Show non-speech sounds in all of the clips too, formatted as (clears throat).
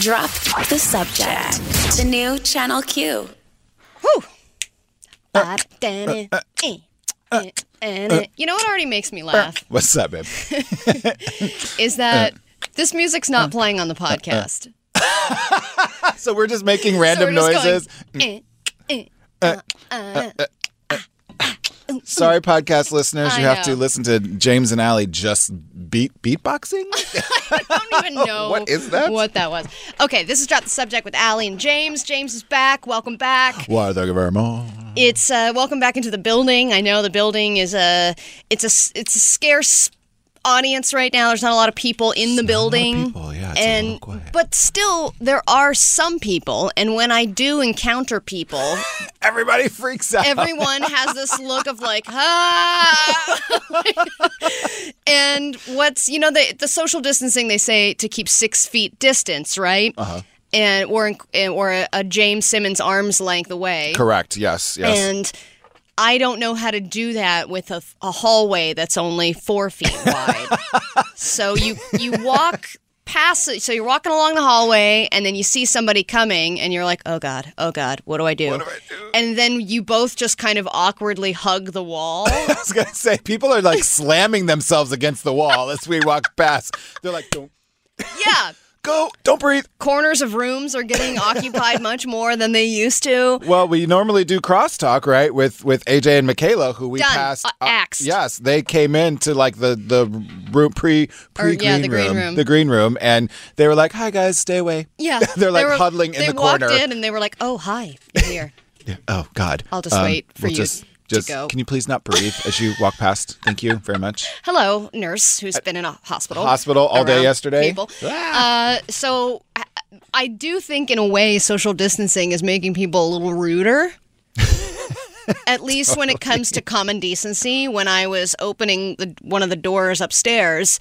Drop the subject. The new Channel Q. Whew. Ba- da- da- eh, eh, eh. You know what already makes me laugh What's up, babe? (laughs) is that this music's not playing on the podcast. (laughs) So we're just making random so we're just noises. Going, eh, eh, uh, uh. Sorry, podcast listeners, I you have know. to listen to James and Allie just beat beatboxing. (laughs) I don't even (laughs) know What is that? What that was. Okay, this is drop the subject with Allie and James. James is back. Welcome back. Why, thank you very much. It's uh, welcome back into the building. I know the building is a it's a it's a scarce audience right now. There's not a lot of people in the building. people, yeah, and but still there are some people and when I do encounter people, (laughs) Everybody freaks out. everyone has this (laughs) look of like ah (laughs) and what's you know the the social distancing they say to keep six feet distance right uh-huh. and or or a, a james simmons arms length away Correct. Yes. Yes. and i don't know how to do that with a, a hallway that's only four feet wide. (laughs) So you you walk past it so you're walking along the hallway and then you see somebody coming and you're like oh god oh god what do i do, What do I do? and then you both just kind of awkwardly hug the wall. (laughs) I was gonna say people are like slamming themselves against the wall as we walk past. They're like, "Don't. Yeah go, don't breathe." corners of rooms are getting (laughs) occupied much more than they used to Well, we normally do crosstalk, right? With with AJ and Michaela, who we Done. passed. Uh, axed. yes, they came into like the the room pre pre green the green room, room. the green room, and they were like, "Hi guys, stay away." yeah (laughs) they're like They were- huddling in the corner. They walked in and they were like oh hi you're here (laughs) Yeah. Oh God. I'll just wait for we'll you Just, just go. can you please not breathe as you walk past? Thank you very much. (laughs) hello nurse who's been in a hospital Hospital all day yesterday? people. Ah. Uh, so I, I do think in a way social distancing is making people a little ruder (laughs) at least when it comes to common decency when i was opening the, one of the doors upstairs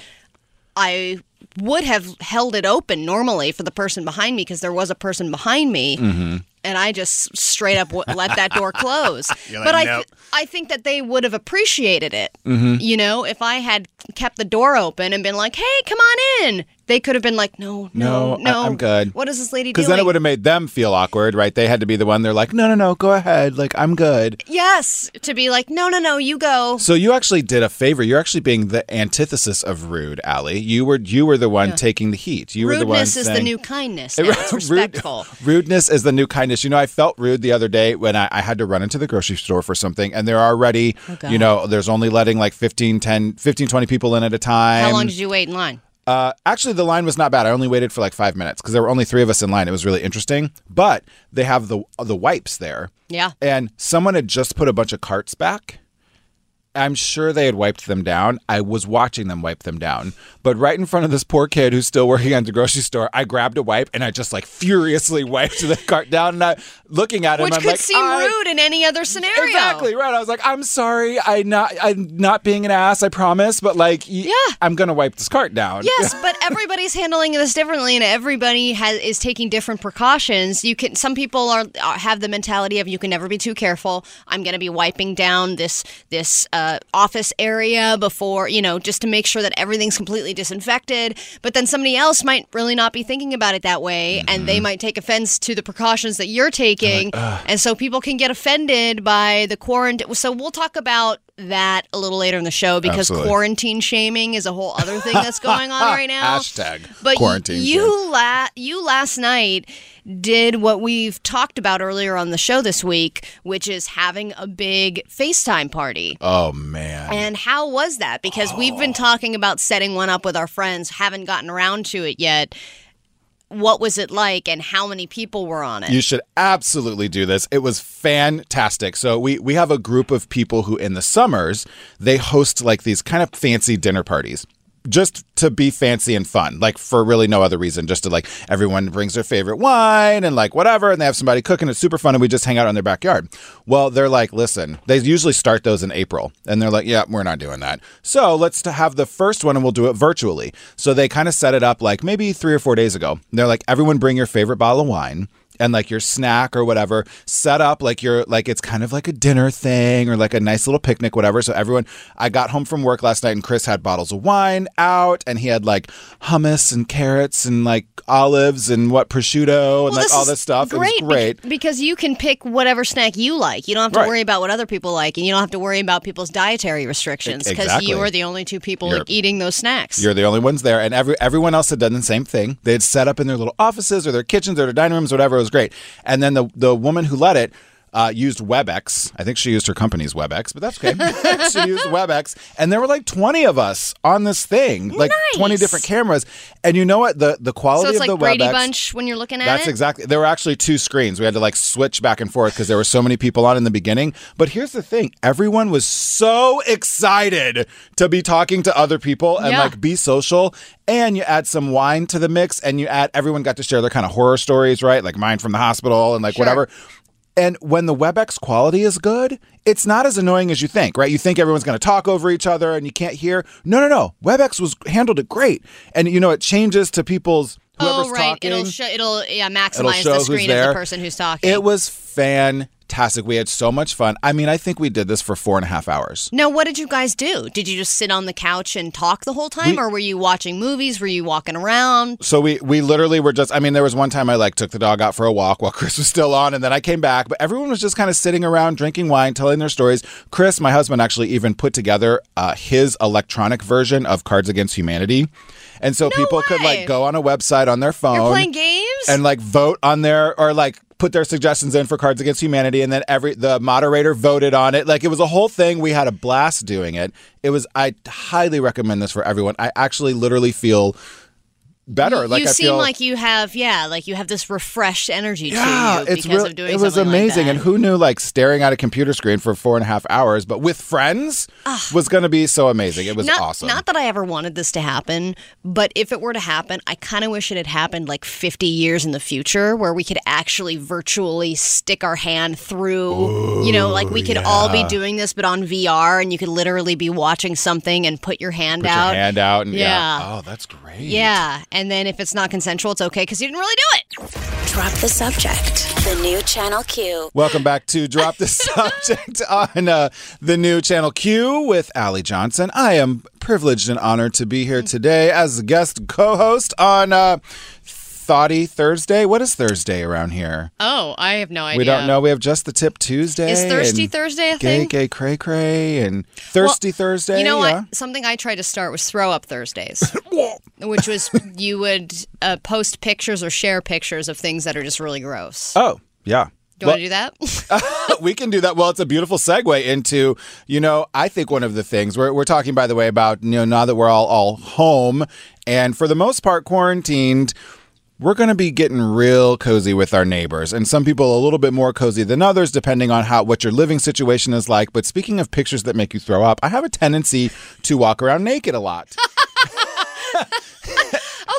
i would have held it open normally for the person behind me because there was a person behind me Mm-hmm. And i just straight up w- let that door close (laughs) You're but like, I, "Nope." I think that they would have appreciated it Mm-hmm. you know if i had kept the door open and been like hey come on in they could have been like no no No, I- I'm good. what is this lady do? Because then it would have made them feel awkward, right? They had to be the one. They're like, "No, no, no, go ahead. Like, I'm good." yes to be like no no no you go So you actually did a favor. You're actually being the antithesis of rude, Allie. You were you were the one taking the heat. You were the one rudeness is the new kindness (laughs) and it's respectful (laughs) rudeness is the new kindness. You know, I felt rude the other day when I, I had to run into the grocery store for something, and they're already, Oh, you know, there's only letting like 15, 10, 15, 20 people in at a time. how long did you wait in line Uh, actually, the line was not bad. I only waited for like five minutes because there were only three of us in line. It was really interesting. But they have the the wipes there, yeah and someone had just put a bunch of carts back. I'm sure they had wiped them down. I was watching them wipe them down. But right in front of this poor kid who's still working at the grocery store, I grabbed a wipe and I just like furiously (laughs) wiped the cart down. And I, looking at him, which I'm could like, seem "I-" rude in any other scenario Exactly right. I was like, I'm sorry. I not I'm not being an ass. I promise. But like, y- Yeah. I'm gonna wipe this cart down. Yes, (laughs) but everybody's handling this differently, and everybody has is taking different precautions. You can. Some people are, have the mentality of you can never be too careful. I'm going to be wiping down this this uh, office area before you know, just to make sure that everything's completely disinfected. But then somebody else might really not be thinking about it that way, and Mm-hmm. they might take offense to the precautions that you're taking, and so people can get offended by the quarantine. So we'll talk about that a little later in the show because Absolutely. quarantine shaming is a whole other thing that's (laughs) going on right now. Hashtag But quarantine you la- you last night did what we've talked about earlier on the show this week, which is having a big FaceTime party. Oh man. And how was that? Because we've Oh. been talking about setting one up with our friends, haven't gotten around to it yet. What was it like and how many people were on it? You should absolutely do this. It was fantastic. So we we have a group of people who in the summers they host like these kind of fancy dinner parties. Just to be fancy and fun, like for really no other reason, just to like everyone brings their favorite wine and like whatever, and they have somebody cooking. It's super fun, and we just hang out in their backyard. Well, they're like, listen, they usually start those in April, and they're like, yeah, we're not doing that. So let's have the first one, and we'll do it virtually. So they kind of set it up like maybe three or four days ago. They're like, everyone bring your favorite bottle of wine and like your snack or whatever set up like you're like it's kind of like a dinner thing or like a nice little picnic whatever so everyone i got home from work last night and chris had bottles of wine out and he had like hummus and carrots and like olives and what prosciutto and Well, like all this stuff Great, it was great bec- because you can pick whatever snack you like. You don't have to Right. worry about what other people like, and you don't have to worry about people's dietary restrictions because exactly. you are the only two people like, eating those snacks. You're the only ones there, and every everyone else had done the same thing. they'd set up in their little offices or their kitchens or their dining rooms, whatever. Was great. And then the the woman who led it. Uh, used WebEx. I think she used her company's WebEx, but that's okay. (laughs) she used WebEx, and there were like twenty of us on this thing, like twenty different cameras. And you know what? The the quality so it's of like the Brady WebEx. Bunch when you're looking at That's it. That's exactly. There were actually two screens. We had to like switch back and forth because there were so many people on in the beginning. But here's the thing: everyone was so excited to be talking to other people and Yeah. like be social. And you add some wine to the mix, and you add everyone got to share their kind of horror stories, right? Like mine from the hospital and like Sure. whatever. And when the WebEx quality is good, it's not as annoying as you think, right? You think everyone's going to talk over each other and you can't hear. No, no, no. WebEx was handled it great, and you know it changes to people's whoever's oh right, talking. it'll show, it'll yeah It'll maximize show the screen of the person who's talking. It was fantastic. We had so much fun. I mean, I think we did this for four and a half hours. now, what did you guys do? Did you just sit on the couch and talk the whole time, We- or were you watching movies? Were you walking around? So we we literally were just. I mean, there was one time I like took the dog out for a walk while (laughs) Chris was still on, and then I came back. But everyone was just kind of sitting around drinking wine, telling their stories. Chris, my husband, actually even put together uh, his electronic version of Cards Against Humanity, and so people could like go on a website on their phone. You're playing games. and like vote on their or like put their suggestions in for Cards Against Humanity, and then every the moderator voted on it. Like it was a whole thing. We had a blast doing it. It was. I highly recommend this for everyone. I actually literally feel better. You, like you I seem feel like you have, yeah, like you have this refreshed energy yeah, to you it's because real- of doing it was like amazing. that. and who knew like staring at a computer screen for four and a half hours, but with friends ah. was going to be so amazing. It was not, awesome. Not that I ever wanted this to happen, but if it were to happen, I kind of wish it had happened like 50 years in the future where we could actually virtually stick our hand through, you know, like we could all be doing this, but on VR and you could literally be watching something and put your hand Put out. your hand out and yeah. Yeah. Oh, that's great. Yeah. And then if it's not consensual, it's okay because you didn't really do it. Drop the subject. The new Channel Q. Welcome back to Drop the (laughs) Subject on uh, the new Channel Q with Allie Johnson. I am privileged and honored to be here today as a guest co host on uh, Thoughty Thursday. What is Thursday around here? Oh, I have no idea. We don't know. We have just the tip Tuesday. Is Thirsty Thursday a Gay, thing? gay, gay cray, cray, and Thirsty Thursday. You know yeah. what? Something I tried to start was throw up Thursdays, (laughs) which was you would uh, post pictures or share pictures of things that are just really gross. Oh, yeah. Do you want to do that? (laughs) (laughs) we can do that. Well, it's a beautiful segue into, you know, I think one of the things we're, we're talking, by the way, about, you know, now that we're all, all home and for the most part quarantined, we're going to be getting real cozy with our neighbors and some people a little bit more cozy than others depending on how what your living situation is like but speaking of pictures that make you throw up i have a tendency to walk around naked a lot (laughs)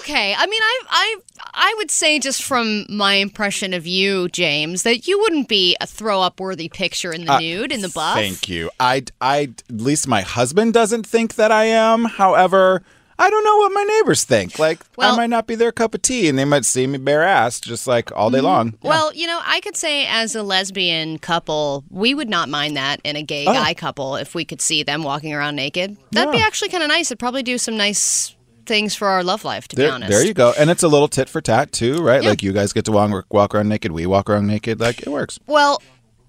okay. I mean, I I I would say just from my impression of you, James, that you wouldn't be a throw up worthy picture in the nude in the buff. Uh, thank you i i at least my husband doesn't think that i am however I don't know what my neighbors think. Like, I might not be their cup of tea, and they might see me bare ass just like all day mm-hmm. long. Well, you know, I could say as a lesbian couple, we would not mind that in a gay Oh. guy couple if we could see them walking around naked. That'd be actually kind of nice. It'd probably do some nice things for our love life, to be honest. there you go. And it's a little tit for tat too, right? Yeah. Like you guys get to walk, walk around naked, we walk around naked. Like it works. Well,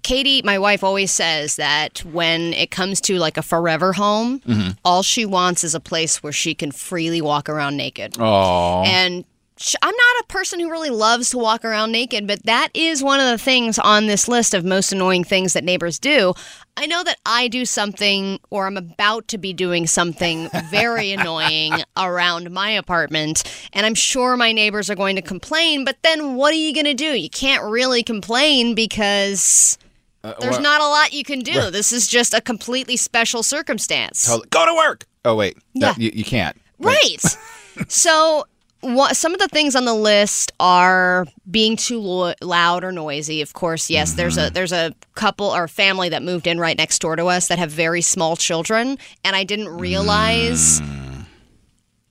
Katie, my wife, always says that when it comes to like a forever home, Mm-hmm. all she wants is a place where she can freely walk around naked. Oh, And I'm not a person who really loves to walk around naked, but that is one of the things on this list of most annoying things that neighbors do. I know that I do something, or I'm about to be doing something very (laughs) annoying around my apartment, and I'm sure my neighbors are going to complain, but then what are you going to do? You can't really complain because. There's well- not a lot you can do. This is just a completely special circumstance. Totally. go to work. Oh wait, Yeah. No, you, you can't. Right. (laughs) so, what, some of the things on the list are being too lo- loud or noisy. Of course, yes. There's Mm-hmm. a there's a couple or family that moved in right next door to us that have very small children, and I didn't realize. Mm.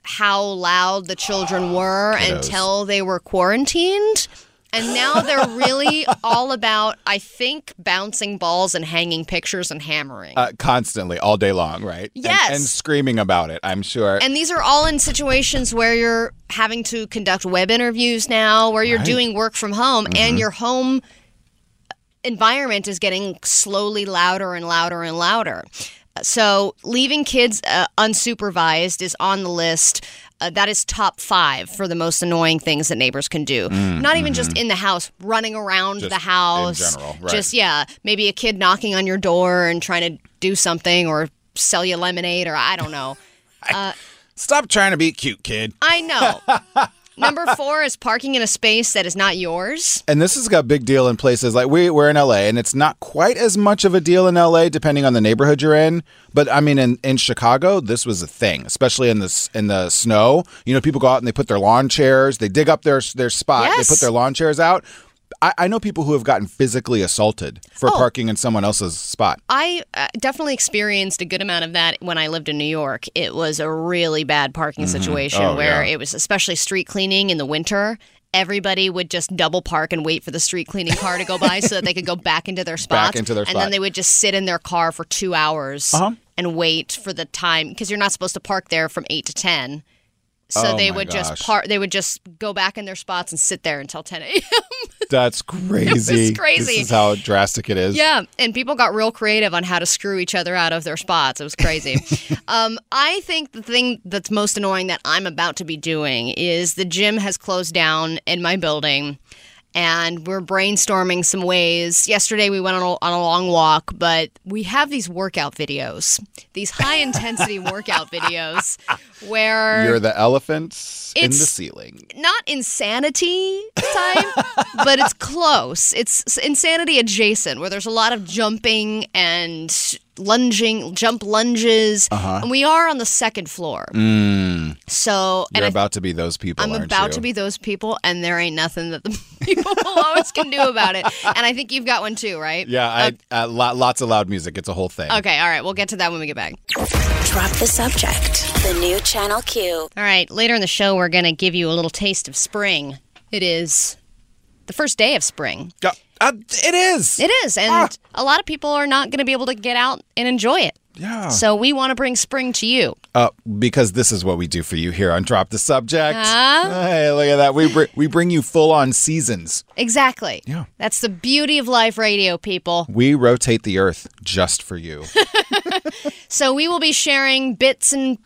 How loud the children were Kiddos. until they were quarantined. And now they're really all about, I think, bouncing balls and hanging pictures and hammering. Uh, constantly, all day long, right? And- Yes. And, screaming about it, I'm sure. and these are all in situations where you're having to conduct web interviews now, where you're Right. Mm-hmm. doing work from home, and your home environment is getting slowly louder and louder and louder. So, leaving kids uh, unsupervised is on the list. Uh, that is top five for the most annoying things that neighbors can do. Not even just in the house, running around Mm, Just the house. in general, right. Just, yeah, maybe a kid knocking on your door and trying to do something or sell you lemonade or I don't know. (laughs) Stop trying to be cute, kid. I know. (laughs) Number (laughs) four is parking in a space that is not yours. And this is a big deal in places like we, we're in LA, and it's not quite as much of a deal in LA, depending on the neighborhood you're in. But I mean, in, in Chicago, this was a thing, especially in the in the snow. You know, people go out and they put their lawn chairs, they dig up their their spot, Yes. they put their lawn chairs out. I, I know people who have gotten physically assaulted for Oh. parking in someone else's spot. I uh, definitely experienced a good amount of that when I lived in New York. It was a really bad parking situation Oh, where yeah. it was especially street cleaning in the winter. Everybody would just double park and wait for the street cleaning car to go by so that they could go back into their (laughs) spots. Back into their and then they would just sit in their car for two hours Uh-huh. and wait for the time because you're not supposed to park there from eight to ten. So Oh they would gosh. just park. They would just go back in their spots and sit there until ten a.m. (laughs) That's crazy. crazy. This is how drastic it is. Yeah, and people got real creative on how to screw each other out of their spots. It was crazy. (laughs) um, I think the thing that's most annoying that I'm about to be doing is the gym has closed down in my building. And we're brainstorming some ways. Yesterday we went on a, on a long walk, but we have these workout videos, these high intensity (laughs) workout videos where You're the elephants in the ceiling. not insanity time, but it's close. It's insanity adjacent, where there's a lot of jumping and lunging, jump lunges, uh-huh. and we are on the second floor. Mm. So, and You're I, about to be those people. I'm about you? to be those people, and there ain't nothing that the people (laughs) below us can do about it. And I think you've got one too, right? Yeah, I, uh, lo- lots of loud music. It's a whole thing. Okay, all right. We'll get to that when we get back. Drop the subject. The new Channel Q. All right, later in the show, we're going to give you a little taste of spring. It is the first day of spring. Yeah, uh, it is. It is, and Ah. a lot of people are not going to be able to get out and enjoy it. Yeah. So we want to bring spring to you. Uh, because this is what we do for you here on Drop the Subject. Huh? Hey, look at that. We br- we bring you full on seasons. Exactly. Yeah. That's the beauty of live radio, people. We rotate the earth just for you. (laughs) So we will be sharing bits and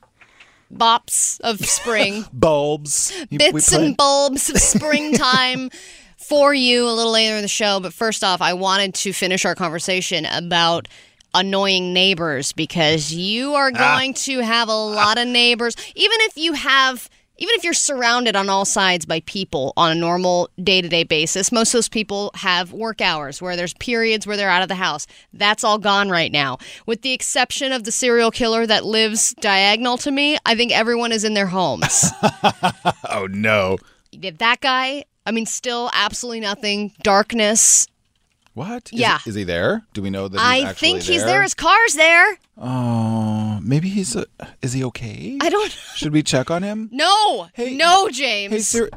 bops of spring, (laughs) Bulbs. You- bits and bulbs of (laughs) springtime for you a little later in the show. But first off, I wanted to finish our conversation about annoying neighbors because you are Ah. going to have a lot of neighbors. Even if you have. Even if you're surrounded on all sides by people on a normal day to day basis, most of those people have work hours where there's periods where they're out of the house. That's all gone right now. With the exception of the serial killer that lives diagonal to me, I think everyone is in their homes. (laughs) Oh no. If that guy, I mean, still absolutely nothing. Darkness. What? Is- Yeah. Is, he there? Do we know that he's I think he's there. His car's there. Oh, maybe he's. A, is he okay? I don't. Should we check on him? No. Hey- no, James. Hey, ser-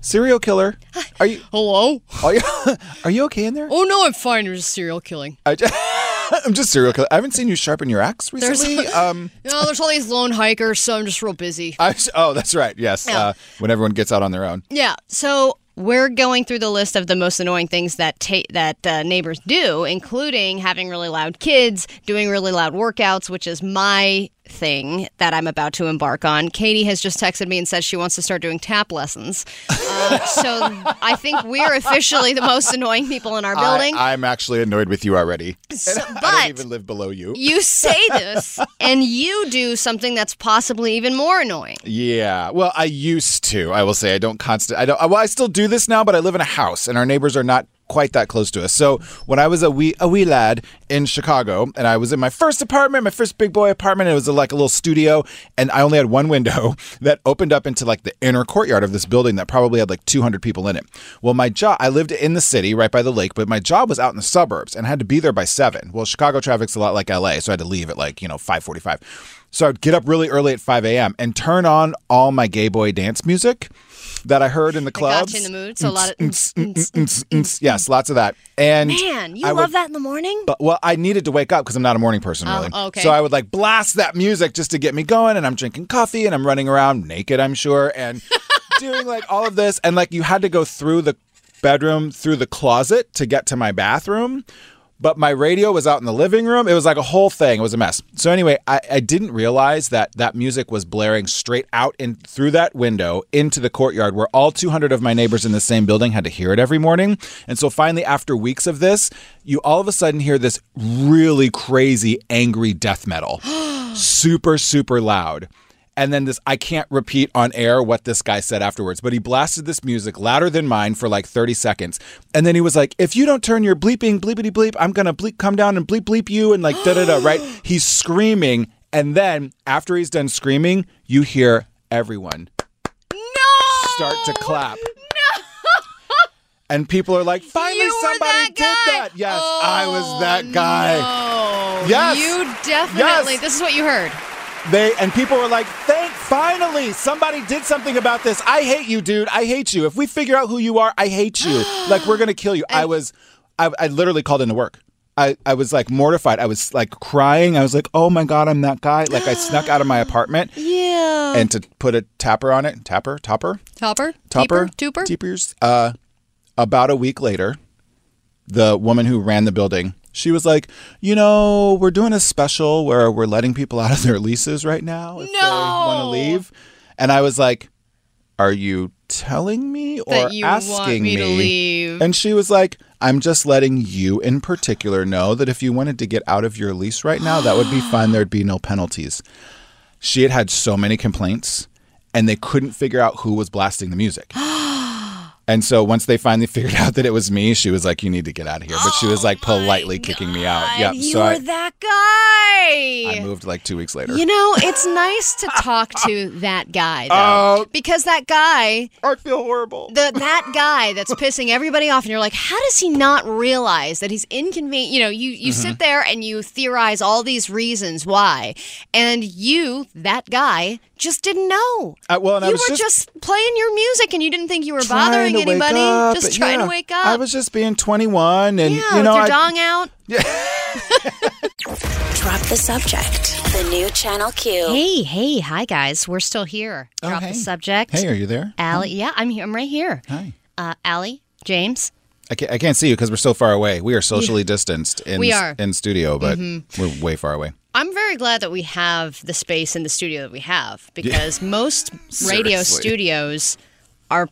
serial killer. Are you? (laughs) Hello. Are you? (laughs) Are you okay in there? Oh no, I'm fine. There's a serial killing. I just, (laughs) I'm just serial killer. I haven't seen you sharpen your axe There's- recently. um, No, there's all these lone hikers, so I'm just real busy. I, oh, that's right. Yes. Yeah. Uh, when everyone gets out on their own. Yeah. So we're going through the list of the most annoying things that ta- that uh, neighbors do, including having really loud kids, doing really loud workouts, which is my thing that I'm about to embark on. Katie has just texted me and said she wants to start doing tap lessons. Uh, so I think we're officially the most annoying people in our building. I, I'm actually annoyed with you already. (laughs) So- I but don't even live below you. you say (laughs) this, and you do something that's possibly even more annoying. Yeah. Well, I used to. I will say I don't constant. I don't. Well, I still do this now, but I live in a house, and our neighbors are not quite that close to us. So when I was a wee a wee lad in Chicago, and I was in my first apartment, my first big boy apartment, it was like a little studio, and I only had one window (laughs) that opened up into like the inner courtyard of this building that probably had like 200 people in it. Well, my job, I lived in the city right by the lake, but my job was out in the suburbs and I had to be there by seven. Well, Chicago traffic's a lot like LA, so I had to leave at like you know 5:45. So I'd get up really early at 5 a.m. and turn on all my gay boy dance music that I heard in the got clubs. you in the mood, so a lot of yes, lots of that. And Man, you I love would- that in the morning? But well, I needed to wake up because I'm not a morning person Oh, really. okay. So I would like blast that music just to get me going, and I'm drinking coffee and I'm running around naked, I'm sure, and (laughs) doing like all of this, and like you had to go through the bedroom, through the closet to get to my bathroom. But my radio was out in the living room. It was like a whole thing. It was a mess. So anyway, I, I didn't realize that that music was blaring straight out and through that window into the courtyard, where all 200 of my neighbors in the same building had to hear it every morning. And so finally, after weeks of this, you all of a sudden hear this really crazy, angry death metal, (gasps) super, super loud. And then this, I can't repeat on air what this guy said afterwards, but he blasted this music louder than mine for like 30 seconds. And then he was like, if you don't turn your bleeping, bleepity bleep, I'm going to bleep, come down and bleep, bleep you. And like, da da da, (gasps) right? He's screaming. And then after he's done screaming, you hear everyone No! start to clap. (laughs) And people are like, finally You somebody did that. Yes, I was that oh, guy. Oh, Yes. You definitely. Yes. This is what you heard. They and people were like, "Thank finally somebody did something about this. I hate you, dude. I hate you. If we figure out who you are, I hate you. (gasps) like we're gonna kill you." I was, I, I literally called into work. I, I was like mortified. I was like crying. I was like, "Oh my god, I'm that guy!" Like I snuck out of my apartment (gasps) Yeah. and to put a tapper on it, tapper, topper, Topper? topper? Tooper? teepers. Uh, about a week later, the woman who ran the building, she was like, "You know, we're doing a special where we're letting people out of their leases right now if they want to leave." And I was like, "Are you telling me or That you want asking me to leave. And she was like, "I'm just letting you in particular know that if you wanted to get out of your lease right now, that would be (gasps) fine. There'd be no penalties." She had had so many complaints, and they couldn't figure out who was blasting the music. (gasps) And so once they finally (laughs) figured out that it was me, she was like, "You need to get out of here." But she was like politely kicking me out. Yeah. Oh You so were I, that guy. I moved like two weeks later. You know, it's nice to talk to (laughs) that guy though, Oh. because that guy, I feel horrible. the that guy that's pissing (laughs) everybody off, and you're like, how does he not realize that he's inconvenient? You know, you you Mm-hmm. sit there and you theorize all these reasons why, and you, that guy, just didn't know. I- well, and I you was were just- just, playing your music, and you didn't think you were bothering anybody. up, just trying yeah, to wake up. I was just being 21, and yeah, you know, with your I, dong out. Yeah. (laughs) Drop the subject. The new Channel Q. Hey, hey, hi guys. We're still here. Oh, Drop hey. the subject. hey, are you there? Allie, yeah, I'm here. I'm right here. Hi. Uh, Allie, James. I can't, I can't see you because we're so far away. We are socially (laughs) distanced in We are. Mm-hmm. in studio, but we're way far away. I'm very glad that we have the space in the studio that we have because (laughs) most radio studios are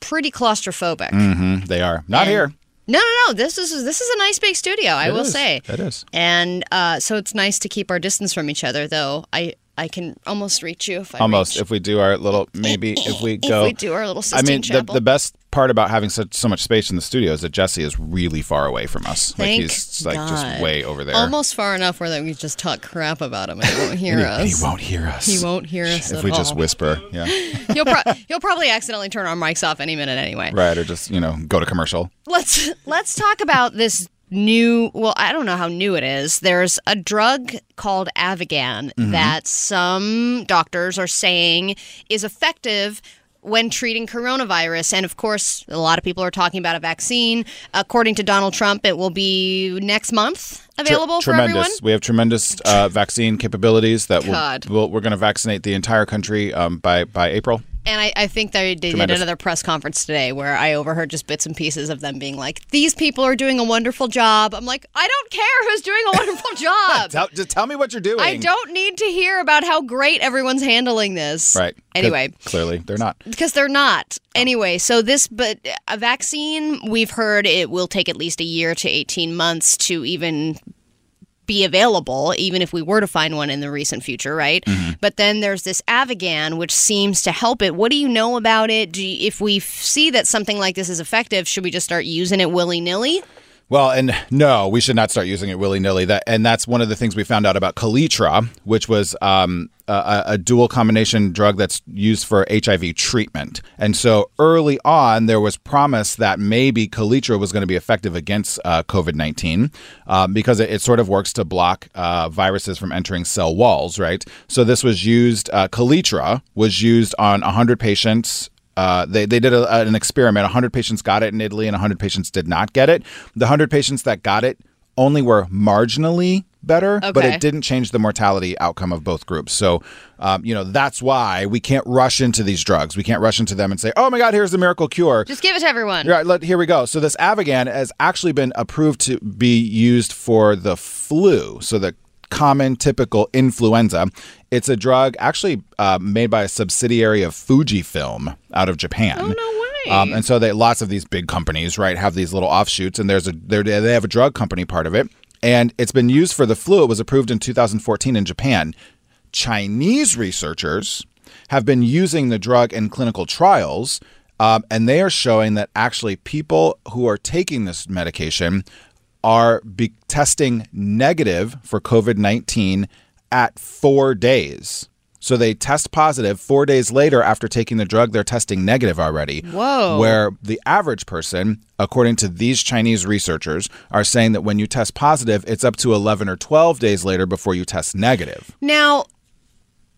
pretty claustrophobic. Mm, they are not And- here. No, no, no. This is this is a nice big studio. I It will is. say. It is. And uh, so it's nice to keep our distance from each other, though. I I can almost reach you if I Almost. reach. If we do our little, maybe (laughs) if we go. If we do our little I mean, the, the best part about having such so much space in the studio is that Jesse is really far away from us. Thank like he's like God. just way over there. Almost far enough where that we just talk crap about him and he won't (laughs) hear he, us. he won't hear us. He won't hear us If we just whisper, yeah, (laughs) He'll, pro- he'll probably accidentally turn our mics off any minute anyway. right, or just you know go to commercial. Let's let's talk about this new. Well, I don't know how new it is. There's a drug called Avigan Mm-hmm. that some doctors are saying is effective. When treating coronavirus. And of course, a lot of people are talking about a vaccine. According to Donald Trump, it will be next month available Tre- for tremendous. everyone. We have tremendous uh, vaccine capabilities that will, God. will we're going to vaccinate the entire country um, by by April. And I, I think they, they did another press conference today where I overheard just bits and pieces of them being like, "These people are doing a wonderful job." I'm like, I don't care who's doing a wonderful (laughs) job. Tell, just tell me what you're doing. I don't need to hear about how great everyone's handling this. Right. Anyway, clearly they're not. because they're not. Oh. Anyway, so this, but a vaccine, we've heard it will take at least a year to 18 months to even be available, even if we were to find one in the recent future, right? Mm-hmm. But then there's this Avigan, which seems to help it. What do you know about it? Do you, if we f- see that something like this is effective, should we just start using it willy nilly? Well, and no, we should not start using it willy nilly. That and that's one of the things we found out about Kaletra, which was um, a- a, dual combination drug that's used for HIV treatment. And so early on, there was promise that maybe Kaletra was going to be effective against uh, COVID nineteen um, because it, it sort of works to block uh, viruses from entering cell walls. Right. So this was used. Uh, was used on hundred patients Uh, they, they did a, an experiment. 100 patients got it in Italy and 100 patients did not get it. The 100 patients that got it only were marginally better, but it didn't change the mortality outcome of both groups. So, um, you know, that's why we can't rush into these drugs. We can't rush into them and say, oh my God, here's the miracle cure. Just give it to everyone. Right, let, here we go. So this Avigan has actually been approved to be used for the flu. So the common typical influenza. It's a drug actually uh, made by a subsidiary of Fujifilm out of Japan. Oh, no way. Um, and so they lots of these big companies, right, have these little offshoots, and there's a they're- have a drug company part of it, and it's been used for the flu. It was approved in 2014 in Japan. Chinese researchers have been using the drug in clinical trials, um, and they are showing that actually people who are taking this medication are be testing negative for COVID 19 at four days. So they test positive four days later after taking the drug, they're testing negative already. Whoa. Where the average person, according to these Chinese researchers, are saying that when you test positive, it's up to 11 or 12 days later before you test negative. Now,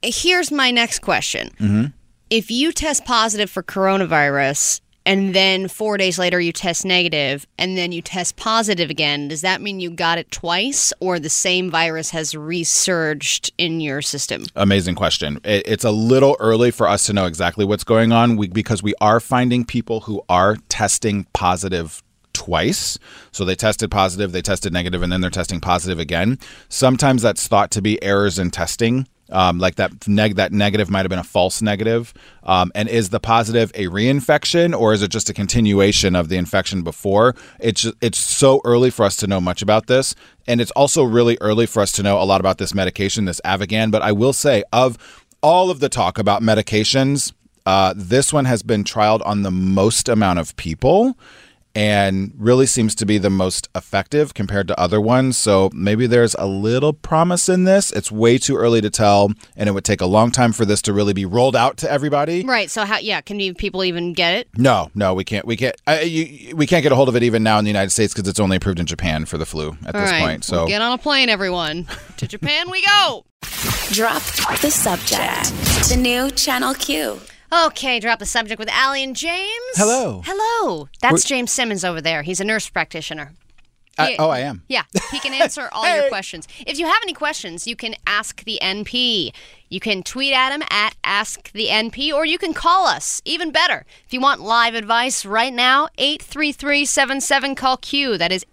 here's my next question. Mm-hmm. If you test positive for coronavirus and then four days later you test negative and then you test positive again, does that mean you got it twice or the same virus has resurged in your system? Amazing question. It's a little early for us to know exactly what's going on because we are finding people who are testing positive twice. So they tested positive, they tested negative, and then they're testing positive again. Sometimes that's thought to be errors in testing. Um, like that neg- that negative might have been a false negative. Um, and is the positive a reinfection or is it just a continuation of the infection before? It's ju- it's so early for us to know much about this, and it's also really early for us to know a lot about this medication, this Avigan. But I will say, of all of the talk about medications, uh, this one has been trialed on the most amount of people and really seems to be the most effective compared to other ones. So maybe there's a little promise in this. It's way too early to tell, and it would take a long time for this to really be rolled out to everybody. Right. So how? Yeah. Can you, people even get it? No, no, we can't. We can't. Uh, you, we can't get a hold of it even now in the United States because it's only approved in Japan for the flu at All this right. point. So Well, get on a plane, everyone. (laughs) to Japan we go. Drop the subject. The new Channel Q. Okay, drop the subject with Allie and James. Hello. Hello. That's James Simmons over there. He's a nurse practitioner. I- oh, I am. Yeah, he can (laughs) answer all your questions. If you have any questions, you can ask the NP. You can tweet at him at Ask the NP, or you can call us. Even better, if you want live advice right now, 833-77 call Q. That is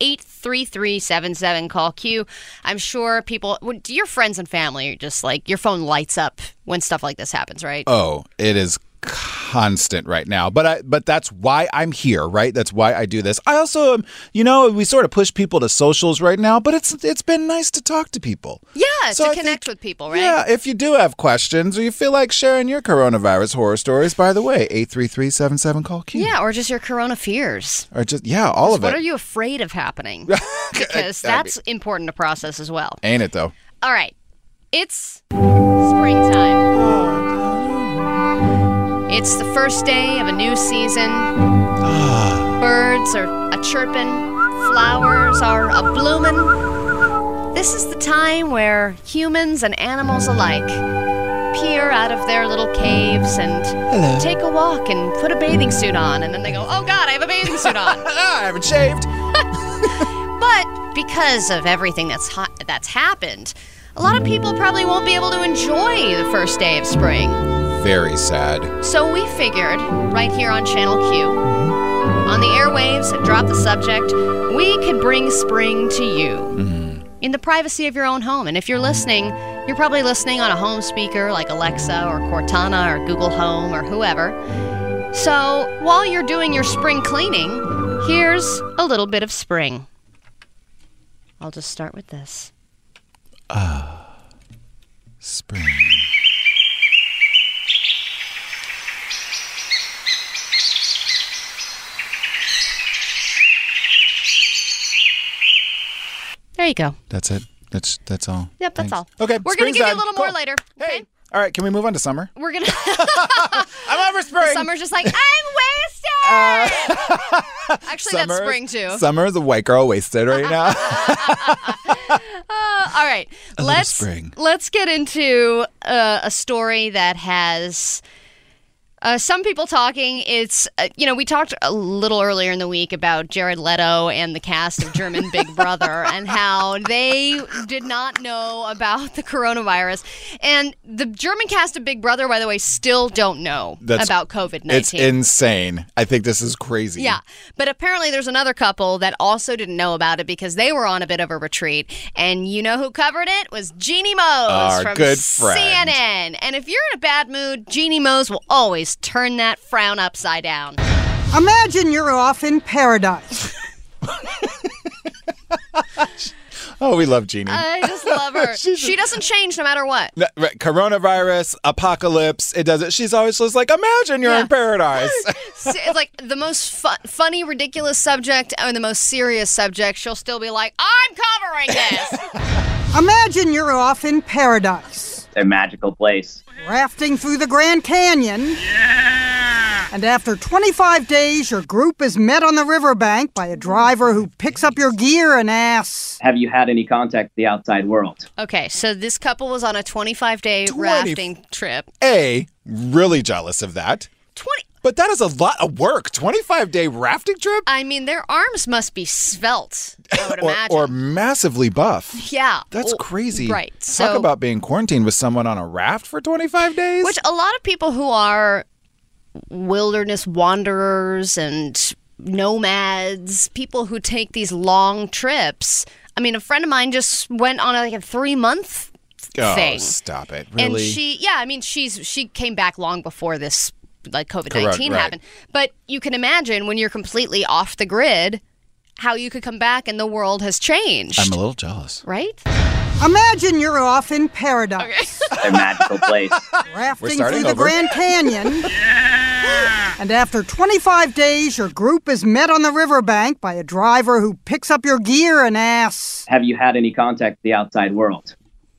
833-77 call Q. I'm sure people, your friends and family are just like your phone lights up when stuff like this happens, right? Oh, it is constant right now. But I but that's why I'm here, right? That's why I do this. I also um, you know, we sort of push people to socials right now, but it's it's been nice to talk to people. yeah, So to I connect think- with people, right? Yeah, if you do have questions or you feel like sharing your coronavirus horror stories, by the way, 833-77 call Q. Yeah, or just your corona fears. Or just yeah, all of What it. What are you afraid of happening? (laughs) Because I mean- that's important to process as well. Ain't it though? All right. It's springtime. (gasps) (laughs) It's the first day of a new season. Birds are a chirping, flowers are a bloomin'. This is the time where humans and animals alike peer out of their little caves and take a walk and put a bathing suit on. And then they go, oh God, I have a bathing suit on. (laughs) I haven't shaved. (laughs) But because of everything that's ha- that's happened, a lot of people probably won't be able to enjoy the first day of spring. Very sad. So we figured, right here on Channel Q, on the airwaves, drop the subject, we could bring spring to you in the privacy of your own home. And if you're listening, you're probably listening on a home speaker like Alexa or Cortana or Google Home or whoever. So while you're doing your spring cleaning, here's a little bit of spring. I'll just start with this. Ah, spring. There you go. That's it. That's that's all. Yep, that's Thanks. all. Okay, We're gonna give you a little more Cool. later. Hey. Okay. All right, can we move on to summer? We're gonna. (laughs) (laughs) I'm over spring. Summer's just like I'm wasted. (laughs) Actually, that's spring too. Summer is a white girl wasted right now. Uh, all right, little let's spring. let's get into uh, a story that has Uh, some people talking. It's uh, you know we talked a little earlier in the week about Jared Leto and the cast of German Big (laughs) Brother and how they did not know about the coronavirus, and the German cast of Big Brother, by the way, still don't know That's- about COVID nineteen. It's insane. I think this is crazy. Yeah, but apparently there's another couple that also didn't know about it because they were on a bit of a retreat, and you know who covered it was Jeannie Moos Our from friend. CNN. And if you're in a bad mood, Jeannie Moos will always turn that frown upside down. Imagine you're off in paradise. (laughs) (laughs) Oh, we love Jeannie. I just love her. (laughs) she doesn't change no matter what. No, right, Coronavirus, apocalypse. It doesn't. She's always just like, imagine you're Yeah. in paradise. It's like the most fu- funny, ridiculous subject or the most serious subject. She'll still be like, "I'm covering this." Imagine you're off in paradise, a magical place. Rafting through the Grand Canyon. Yeah! And after 25 days, your group is met on the riverbank by a driver who picks up your gear and asks, Have you had any contact with the outside world? okay, so this couple was on a 25 day 20 rafting trip. a, really jealous of that. 20. But that is a lot of work. 25 day rafting trip? I mean, their arms must be svelte. (laughs) Or, or massively buff. yeah, That's Oh, crazy. Right. Talk So, about being quarantined with someone on a raft for 25 days. which a lot of people who are wilderness wanderers and nomads, people who take these long trips. I mean, a friend of mine just went on a, like a three month oh, thing. stop it. Really? and she yeah i mean she's she came back long before this like covid-19 right. happened but you can imagine when you're completely off the grid how you could come back and the world has changed I'm a little jealous. right Imagine you're off in paradise, (laughs) A magical place. rafting starting through the. Grand Canyon. (laughs) (laughs) And after 25 days, your group is met on the riverbank by a driver who picks up your gear and asks, Have you had any contact with the outside world?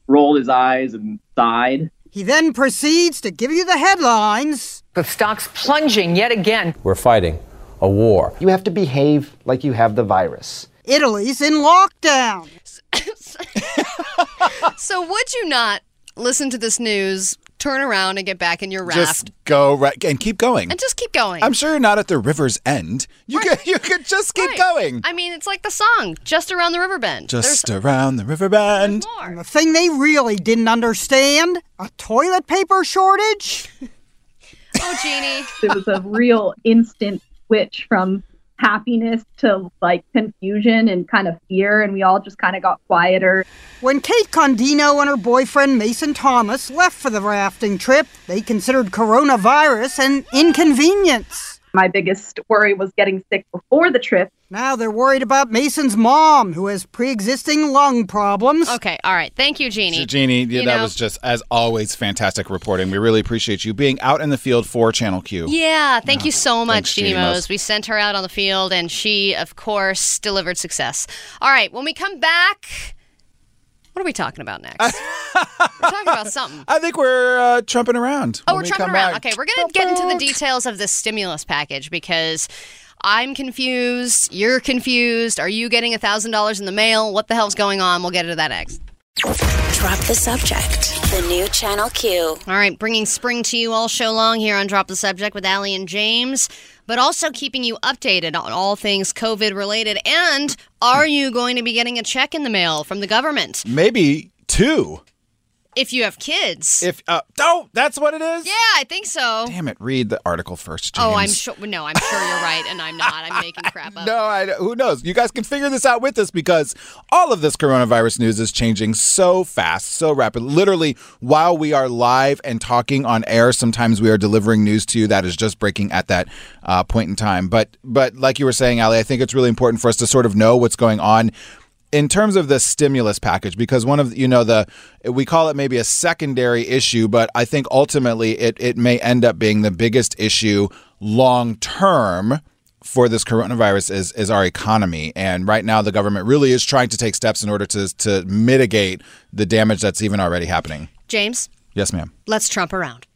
Rolled his eyes and sighed. He then proceeds to give you the headlines. The stocks plunging yet again. We're fighting a war. You have to behave like you have the virus. Italy's in lockdown. (laughs) so would you not listen to this news turn around and get back in your raft Just go right and keep going. and just keep going I'm sure you're not at the river's end. You could you could just keep Right. going. i mean it's like the song just around the river bend Just There's around the river bend. more The thing they really didn't understand a toilet paper shortage? (laughs) oh jeannie it was a real instant switch from happiness to like confusion and kind of fear and we all just kind of got quieter When Kate Condino and her boyfriend Mason Thomas left for the rafting trip, they considered coronavirus an inconvenience. my biggest worry was getting sick before the trip Now they're worried about Mason's mom, who has pre existing lung problems. okay all right thank you jeannie Jeannie, yeah, You that know- was just as always fantastic reporting. We really appreciate you being out in the field for Channel Q. Yeah, thank you so much, Thanks, Jeannie Jeannie Moos. Moos. We sent her out on the field, and she, of course, delivered success. All right, when we come back, what are we talking about next? (laughs) we're talking about something. I think we're uh, trumping around. Oh, when we're we trumping come around. back. Okay, we're going to get into the details of this stimulus package because I'm confused. You're confused. Are you getting $1,000 in the mail? What the hell's going on? We'll get into that next. Drop the subject. The new Channel Q. All right, bringing spring to you all show long here on Drop the Subject with Allie and James, but also keeping you updated on all things COVID related. And are you going to be getting a check in the mail from the government? Maybe two. If you have kids. If uh, oh, that's what it is. yeah, I think so. Damn it! Read the article first, James. Oh, I'm sure. No, I'm sure you're right, and I'm not. I'm making (laughs) crap up. No, I, who knows? You guys can figure this out with us because all of this coronavirus news is changing so fast, so rapid. Literally, while we are live and talking on air, sometimes we are delivering news to you that is just breaking at that uh, point in time. But, but like you were saying, Allie, I think it's really important for us to sort of know what's going on in terms of the stimulus package because one of you know the we call it maybe a secondary issue but i think ultimately it it may end up being the biggest issue long term for this coronavirus is is our economy. And right now the government really is trying to take steps in order to to mitigate the damage that's even already happening. James, yes ma'am. Let's trump around.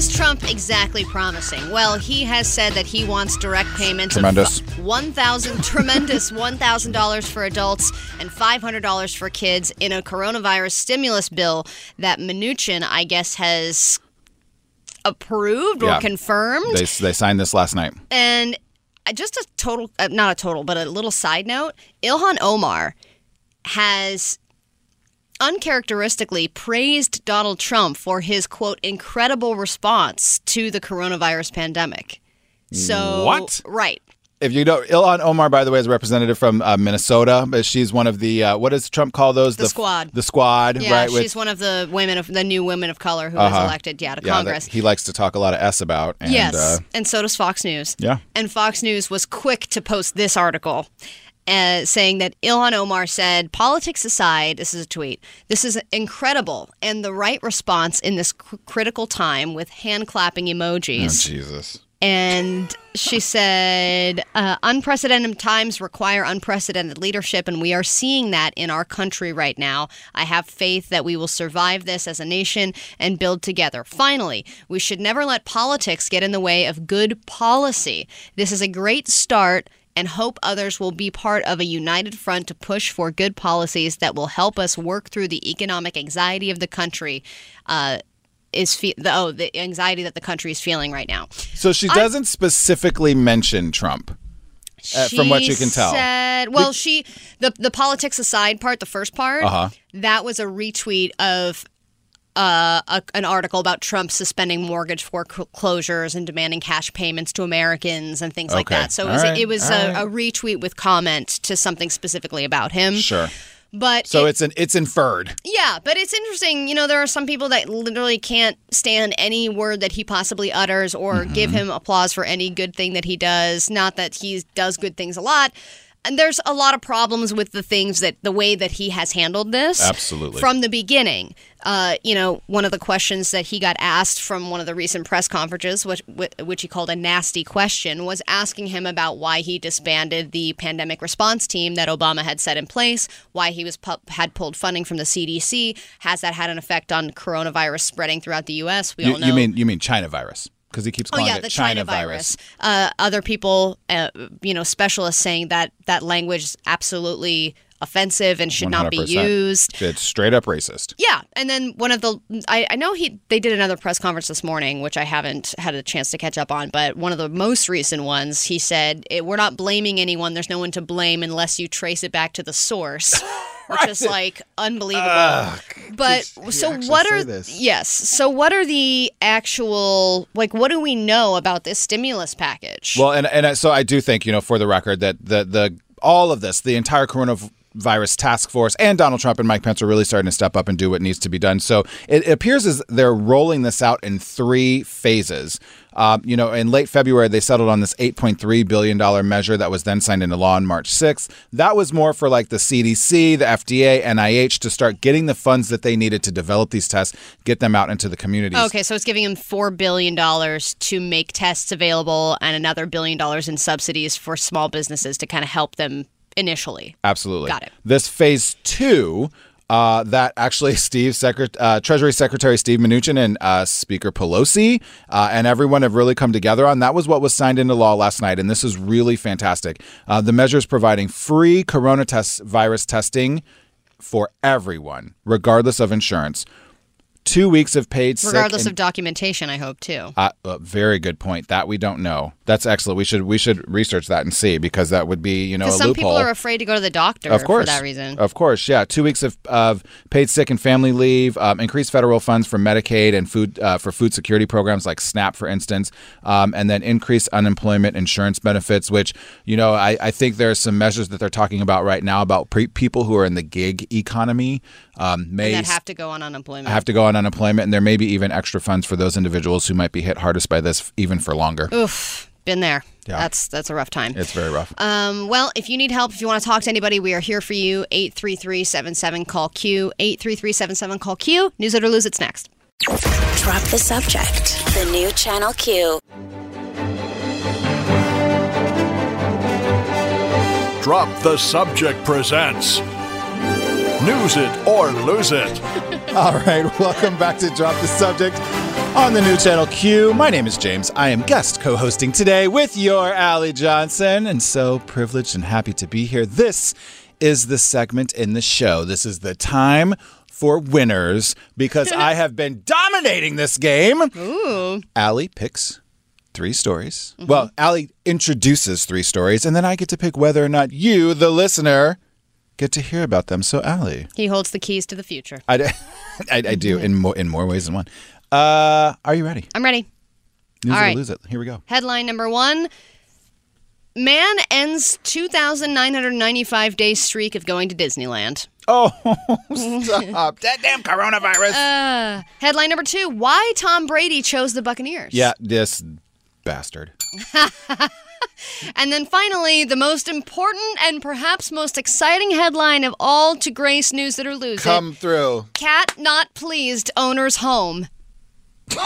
Is Trump exactly promising? Well, he has said that he wants direct payments Tremendous. of one thousand (laughs) tremendous one thousand dollars for adults and five hundred dollars for kids in a coronavirus stimulus bill that Mnuchin, I guess, has approved or Yeah. confirmed. They they signed this last night. And just a total, uh, not a total, but a little side note Ilhan Omar has uncharacteristically praised Donald Trump for his quote incredible response to the coronavirus pandemic. So What? Right. If you know, Ilhan Omar, by the way, is a representative from uh, Minnesota, but she's one of the uh, what does Trump call those? The squad. The squad, Yeah, right? she's one of the women of the new women of color who was Uh-huh. elected, yeah, to yeah, that Congress. he likes to talk a lot of s about. And, yes, uh, and so does Fox News. Yeah. And Fox News was quick to post this article uh, saying that Ilhan Omar said, Politics aside, this is a tweet, this is incredible and the right response in this cr- critical time with hand clapping oh, emojis. Jesus. and she said, uh, unprecedented times require unprecedented leadership, and we are seeing that in our country right now. I have faith that we will survive this as a nation and build together. Finally, we should never let politics get in the way of good policy. This is a great start. And hope others will be part of a united front to push for good policies that will help us work through the economic anxiety of the country. Uh, is fe- the, oh the anxiety that the country is feeling right now. So she doesn't specifically mention Trump. Uh, from what you can tell. Said, well, she the the politics aside part, the first part, Uh-huh. that was a retweet of uh, a, an article about Trump suspending mortgage foreclosures and demanding cash payments to Americans and things like that. So it was, right. it was a, right. a retweet with comment to something specifically about him. Sure. But So it- it's an it's inferred. yeah, but it's interesting. You know, there are some people that literally can't stand any word that he possibly utters or Mm-hmm. give him applause for any good thing that he does. Not that he does good things a lot. And there's a lot of problems with the things that the way that he has handled this. Absolutely. From the beginning. Uh, you know, one of the questions that he got asked from one of the recent press conferences, which, which he called a nasty question, was asking him about why he disbanded the pandemic response team that Obama had set in place, why he was pu- had pulled funding from the CDC. Has that had an effect on coronavirus spreading throughout the U.S.? We You, all know. you mean you mean China virus because he keeps Oh calling yeah, it the China, virus. virus. Uh, other people, uh, you know, specialists saying that that language is absolutely offensive and should not be used. It's straight up racist. Yeah, and then one of the I, I know he they did another press conference this morning, which I haven't had a chance to catch up on. But one of the most recent ones, he said, "Eh, "We're not blaming anyone. There's no one to blame unless you trace it back to the source." (laughs) Which is like unbelievable. but so what are this? yes? So what are the actual like? What do we know about this stimulus package? Well, and and so I do think you know for the record that the the all of this, the entire coronavirus task force, and Donald Trump and Mike Pence are really starting to step up and do what needs to be done. So it, it appears as they're rolling this out in three phases. Um, you know, in late February, they settled on this $8.3 billion measure that was then signed into law on March 6th. That was more for like the CDC, the FDA, NIH to start getting the funds that they needed to develop these tests, get them out into the communities. Okay, so it's giving them four billion dollars to make tests available, and another billion dollars in subsidies for small businesses to kind of help them initially. Absolutely. Got it. This phase two, uh, that actually (laughs) Steve, Secret, uh, Treasury Secretary Steve Mnuchin and uh, Speaker Pelosi uh, and everyone have really come together on. That was what was signed into law last night, and this is really fantastic. Uh, the measure is providing free corona test virus testing for everyone, regardless of insurance. Two weeks of paid sick Regardless and- of documentation, I hope too. uh, uh, very good point. That we don't know. That's excellent. We should we should research that and see because that would be you know some loophole. people are afraid to go to the doctor of course, for that reason. Of course, yeah. Two weeks of, of paid sick and family leave, um, increased federal funds for Medicaid and food uh, for food security programs like SNAP, for instance, um, and then increased unemployment insurance benefits. Which you know, I, I think there are some measures that they're talking about right now about pre- people who are in the gig economy um, may and that have to go on unemployment. I have to go on unemployment, and there may be even extra funds for those individuals who might be hit hardest by this, even for longer. Oof, been there. Yeah. That's that's a rough time. It's very rough. Um, well, if you need help, if you want to talk to anybody, we are here for you. 833-77 call Q. 833-77 call Q. News it or lose it's next. Drop the subject. The new Channel Q. Drop the Subject presents News It or Lose It. (laughs) All right, welcome back to Drop the Subject. On the new channel Q, my name is James. I am guest co hosting today with your Allie Johnson, and so privileged and happy to be here. This is the segment in the show. This is the time for winners because I have been (laughs) dominating this game. Ooh. Allie picks three stories. Mm-hmm. Well, Allie introduces three stories, and then I get to pick whether or not you, the listener, get to hear about them. So, Allie, He holds the keys to the future. I (laughs) do in more in more ways than one. Uh, are you ready? I'm ready. Use All right. lose it. Here we go. Headline number one Man ends 2,995 day streak of going to Disneyland. Oh, (laughs) stop! (laughs) that damn coronavirus. Uh, headline number two Why Tom Brady chose the Buccaneers. yeah, this bastard. (laughs) And then finally, the most important and perhaps most exciting headline of all to Grace News That are losing. Come It through. Cat not pleased owner's home. (laughs)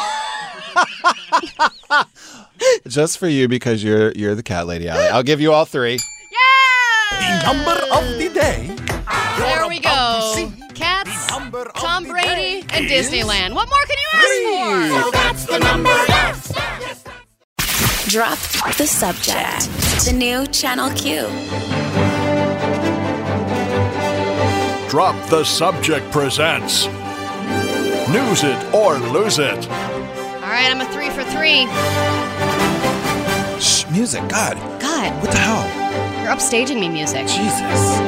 Just for you because you're you're the cat lady, Allie. I'll give you all three. Yeah! The Number of the day. There we go. Cats, Tom Brady, and Disneyland. What more can you ask for? So that's the number. Drop the subject. The new Channel Q. Drop the Subject presents News It or Lose It. All right, I'm a three for three. Shh, music. God, God, what the hell? you're upstaging me, music. Jesus.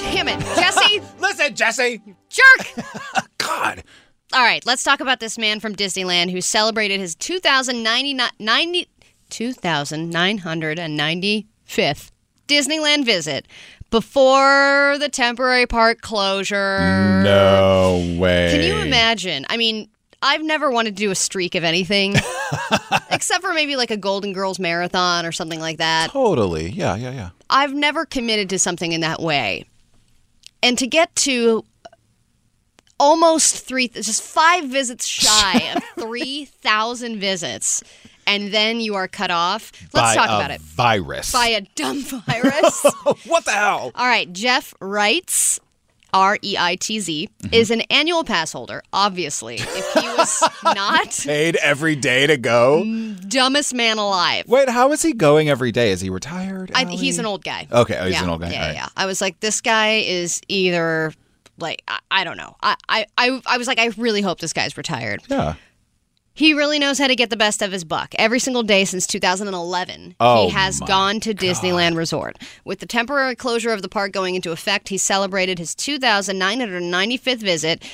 Damn it, Jesse, (laughs) Listen, Jesse. jerk. (laughs) God. All right, let's talk about this man from Disneyland who celebrated his 2,099 90 2,995th Disneyland visit before the temporary park closure. No way. Can you imagine? I mean, I've never wanted to do a streak of anything, (laughs) except for maybe like a Golden Girls marathon or something like that. Totally. Yeah, yeah, yeah. I've never committed to something in that way. And to get to almost three, just five visits shy of (laughs) 3,000 visits, and then you are cut off. Let's By talk a about it. Virus. By a dumb (laughs) virus. (laughs) what the hell? All right, Jeff Reitz, R E I T Z, Mm-hmm. is an annual pass holder, obviously. If he was (laughs) not Paid every day to go. dumbest man alive. Wait, how is he going every day? Is he retired? I, he's an old guy. Okay, oh, he's yeah. an old guy. Yeah, right. yeah. I was like, this guy is either like I, I don't know. I I I was like, I really hope this guy's retired. Yeah. He really knows how to get the best of his buck. Every single day since 2011, Oh, he has gone to Disneyland Resort. With the temporary closure of the park going into effect, he celebrated his 2,995th visit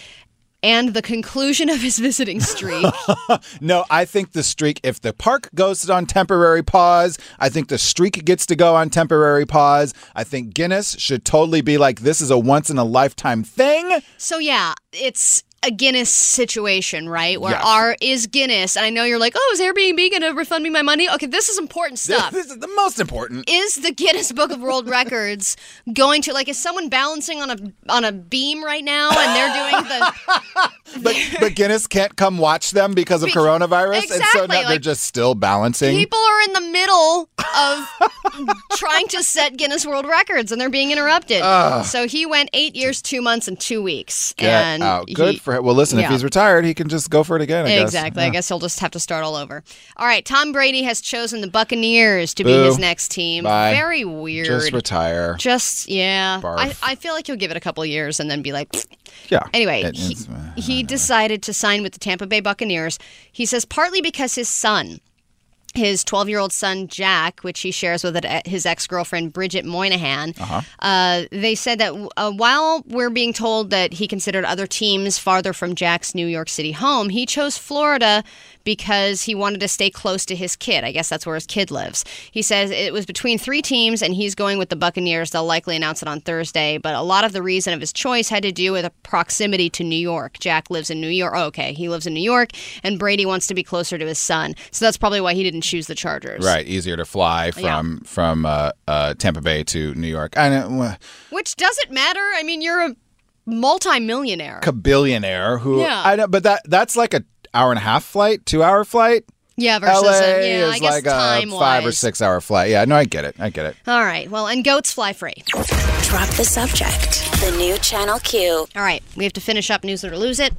and the conclusion of his visiting streak. (laughs) No, I think the streak, if the park goes on temporary pause, I think the streak gets to go on temporary pause. I think Guinness should totally be like, this is a once in a lifetime thing. So yeah, it's a Guinness situation, right? Where Yes. R is Guinness, and I know you're like, oh, is Airbnb going to refund me my money? Okay, this is important stuff. This is the most important. is the Guinness Book of World Records going to like is someone balancing on a on a beam right now and they're doing the (laughs) But, but Guinness can't come watch them because of Be- coronavirus. And so Exactly, now they're just still balancing. people are in the middle of trying to set Guinness World Records and they're being interrupted. so he went 8 years, 2 months and 2 weeks and out. Good he- for Well, listen, if he's retired, he can just go for it again, I guess. Exactly. Yeah. I guess he'll just have to start all over. All right. Tom Brady has chosen the Buccaneers to be his next team. Bye. Very weird. Just retire. Just yeah. Barf. I, I feel like he'll give it a couple of years and then be like. (sniffs) Yeah. Anyway, It he, uh, he decided to sign with the Tampa Bay Buccaneers. He says partly because his son, his 12 year old son Jack, which he shares with his ex girlfriend Bridget Moynahan, uh they said that uh, while we're being told that he considered other teams farther from Jack's New York City home, he chose Florida because he wanted to stay close to his kid. I guess that's where his kid lives. He says it was between three teams, and he's going with the Buccaneers. They'll likely announce it on Thursday, but a lot of the reason of his choice had to do with a proximity to New York. Jack lives in New York. Oh, okay, he lives in New York, and Brady wants to be closer to his son. So that's probably why he didn't choose the Chargers. Right, easier to fly from from uh, uh, Tampa Bay to New York. I know, uh, Which doesn't matter. I mean, you're a multimillionaire. a billionaire who Yeah. I know, but that that's like a hour and a half flight, two hour flight. yeah, versus LA a, uh, yeah, is I guess like a time five or six hour flight. Yeah, no, I get it. I get it. All right. Well, and goats fly free. Drop the subject. The new Channel Q. All right, we have to finish up News It or Lose It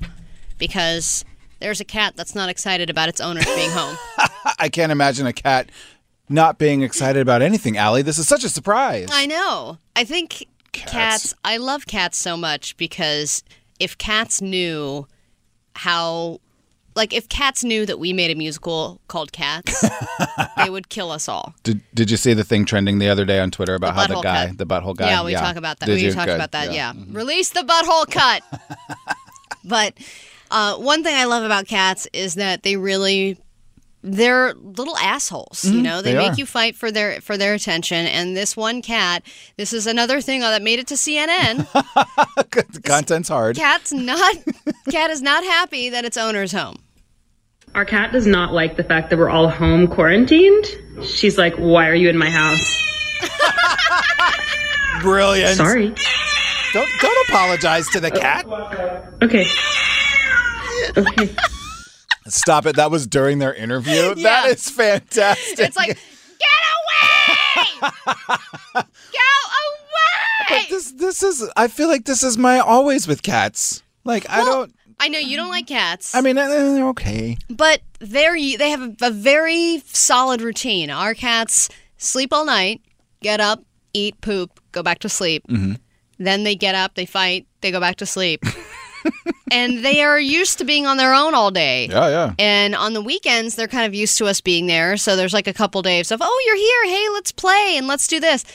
because there's a cat that's not excited about its owner being home. (laughs) I can't imagine a cat not being excited about anything, Allie. This is such a surprise. I know. I think cats. Cats. I love cats so much because if cats knew how like if cats knew that we made a musical called Cats, (laughs) they would kill us all. Did, did you see the thing trending the other day on Twitter about The how the guy, cut. the butthole guy? Yeah, we talk about that. Did we you? talked Good. about that. Yeah, release the butthole cut. (laughs) but uh, one thing I love about cats is that they really they're little assholes. you Mhm, know, they, they make are. you fight for their for their attention. And this one cat, this is another thing that made it to CNN. (laughs) the content's hard. Cat's not cat is not happy that its owner's home. Our cat does not like the fact that we're all home quarantined. She's like, Why are you in my house? (laughs) Brilliant. Sorry. Don't don't apologize to the cat. Okay. Okay. Stop it. That was during their interview. (laughs) That is fantastic. It's like get away, (laughs) go away. But this this is I feel like this is my always with cats. Like I don't I know you don't like cats. I mean they're okay. But they're they have a, a very solid routine. Our cats sleep all night, get up, eat, poop, go back to sleep. Mm-hmm. Then they get up, they fight, they go back to sleep. (laughs) and they are used to being on their own all day. Yeah, yeah. And on the weekends, they're kind of used to us being there. So there's like a couple days of, oh, you're here. Hey, let's play and let's do this.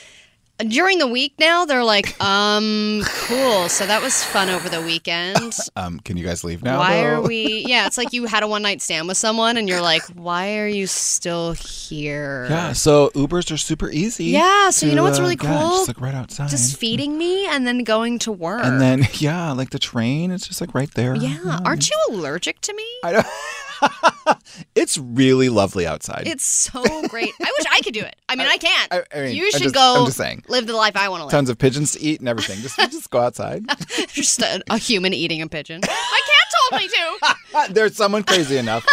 During the week now, they're like, um, cool. So that was fun over the weekend. (laughs) Um, can you guys leave now? Why though? are we? Yeah, it's like you had a one night stand with someone and you're like, why are you still here? Yeah, so Ubers are super easy. Yeah, so you know what's uh, really yeah, cool? just like right outside. Just feeding me and then going to work. and then (laughs) yeah, like the train, it's just like right there. yeah, aren't you allergic to me? I don't- (laughs) (laughs) it's really lovely outside. It's so great. I wish I could do it. I mean, I, can't. I- I mean, you should just- go I'm just saying. live the life I want to live. Tons of pigeons to eat and everything. Just (laughs) just go outside. (laughs) Just a, a human eating a pigeon. My cat told me to. There's someone crazy enough.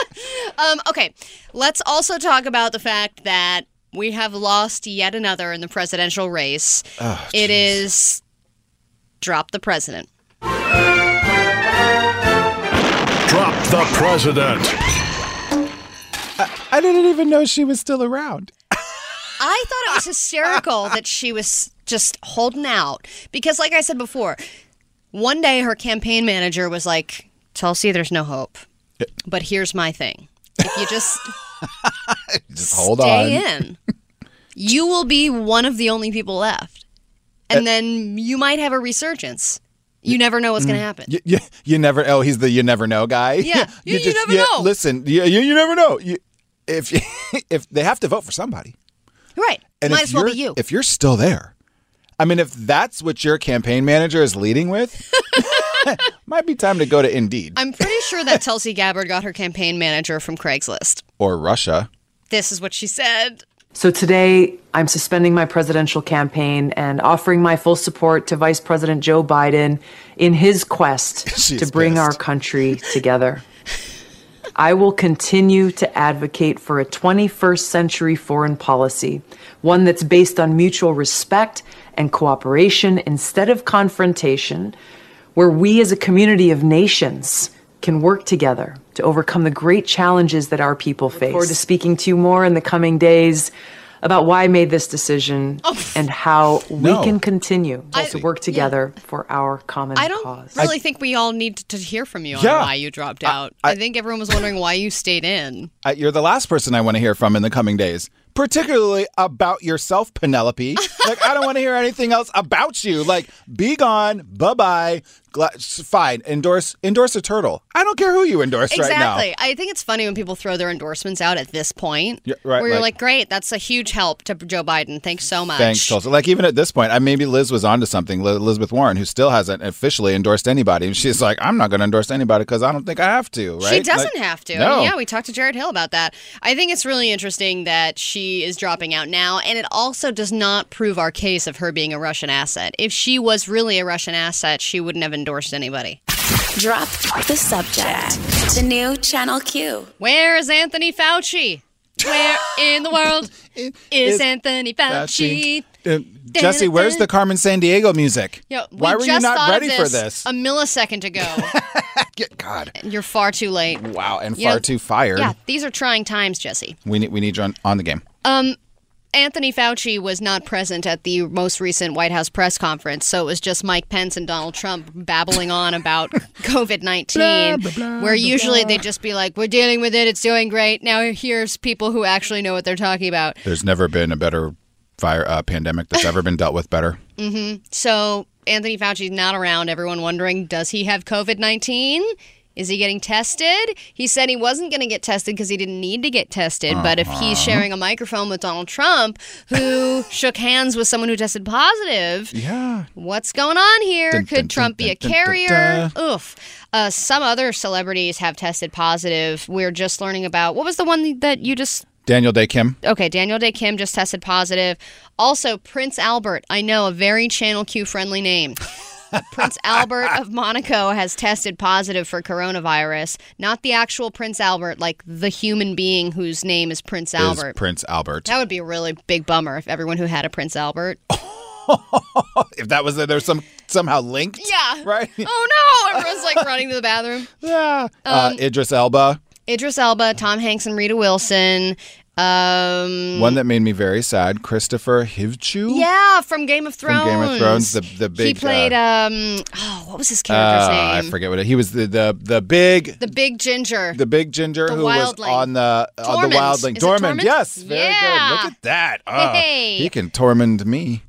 Um, okay, let's also talk about the fact that we have lost yet another in the presidential race. Oh, it is drop the president. Drop the president. I didn't even know she was still around. I thought it was hysterical that she was just holding out because, like I said before, one day her campaign manager was like, "Tulsi, there's no hope, but here's my thing: if you just (laughs) Just hold stay on. in, you will be one of the only people left, and uh, then you might have a resurgence. You never know what's going to mm. happen." You, you, you never. Oh, he's the you never know guy. Yeah, (laughs) you- you never know. Listen, you, you, you never know. You, if (laughs) if they have to vote for somebody, Right? and might as well be you. if you're still there, I mean, if that's what your campaign manager is leading with, (laughs) might be time to go to Indeed I'm pretty sure that Tulsi Gabbard got her campaign manager from Craigslist. or Russia. This is what she said. So today, I'm suspending my presidential campaign and offering my full support to Vice President Joe Biden in his quest (laughs) to bring our country (laughs) together. I will continue to advocate for a 21st century foreign policy, one that's based on mutual respect and cooperation instead of confrontation, where we as a community of nations can work together to overcome the great challenges that our people face. Look forward to speaking to you more in the coming days about why I made this decision oh. and how we can continue to work together for our common cause. I don't cause. really think we all need to hear from you on Yeah. why you dropped out. I, think everyone was wondering why you stayed in. You're the last person I want to hear from in the coming days, particularly about yourself, Penelope. (laughs) like, I don't want to hear anything else about you. Like, be gone. Bye bye. Gla- fine. Endorse endorse a turtle. I don't care who you endorse right now. Exactly. I think it's funny when people throw their endorsements out at this point. Yeah, right, where you're like- like, great, that's a huge help to Joe Biden. Thanks so much. Thanks, Tulsa. Like even at this point, I maybe Liz was onto something. Li- Elizabeth Warren, who still hasn't officially endorsed anybody, and she's like, "I'm not going to endorse anybody because I don't think I have to." Right? She doesn't Like, have to. No. Yeah, we talked to Jared Hill about that. I think it's really interesting that she is dropping out now, and it also does not prove our case of her being a Russian asset. If she was really a Russian asset, she wouldn't have endorsed anybody. Drop the subject. The new Channel Q. Where is Anthony Fauci? Where in the world (laughs) is, is Anthony Fauci? Uh, Jesse, where's the Carmen Sandiego music? Yeah, we Why were you not thought of ready for this? A millisecond ago. (laughs) God. You're far too late. Wow, and You far know- too fired. Yeah, these are trying times, Jesse. We need we need you on, on the game. Um, Anthony Fauci was not present at the most recent White House press conference, so it was just Mike Pence and Donald Trump babbling on about (laughs) COVID 19, where usually they'd just be like, We're dealing with it, it's doing great. Now here's people who actually know what they're talking about. There's never been a better fire uh, pandemic that's ever been dealt with better. (laughs) hmm So Anthony Fauci's not around. Everyone wondering, does he have COVID 19? Is he getting tested? He said he wasn't going to get tested because he didn't need to get tested. But if he's Uh-huh. sharing a microphone with Donald Trump, who (laughs) shook hands with someone who tested positive, yeah, what's going on here? Dun, Could dun, Trump dun, be a carrier? Oof. Uh, some other celebrities have tested positive. We're just learning about what was the one that you just Daniel Dae Kim. Okay, Daniel Dae Kim just tested positive. Also, Prince Albert. I know a very Channel Q friendly name. Prince Albert of Monaco has tested positive for coronavirus. Not the actual Prince Albert, like the human being whose name is Prince Is Albert. Prince Albert. that would be a really big bummer if everyone who had a Prince Albert. (laughs) if that was there's some somehow linked. Yeah. Right. Oh no! Everyone's like running to the bathroom. (laughs) Yeah. uh, Idris Elba. Idris Elba, Tom Hanks, and Rita Wilson. Um, One that made me very sad. Christopher Hivju. Yeah, from Game of Thrones. From Game of Thrones, the the big. he played Uh, um oh what was his character's uh, name? I forget what it, he was. The the the big The big ginger. the big ginger The who was on the on Tormund. the wildling. Is. Tormund? Yes, very Yeah. good. Look at that. Oh, Hey. He can torment me.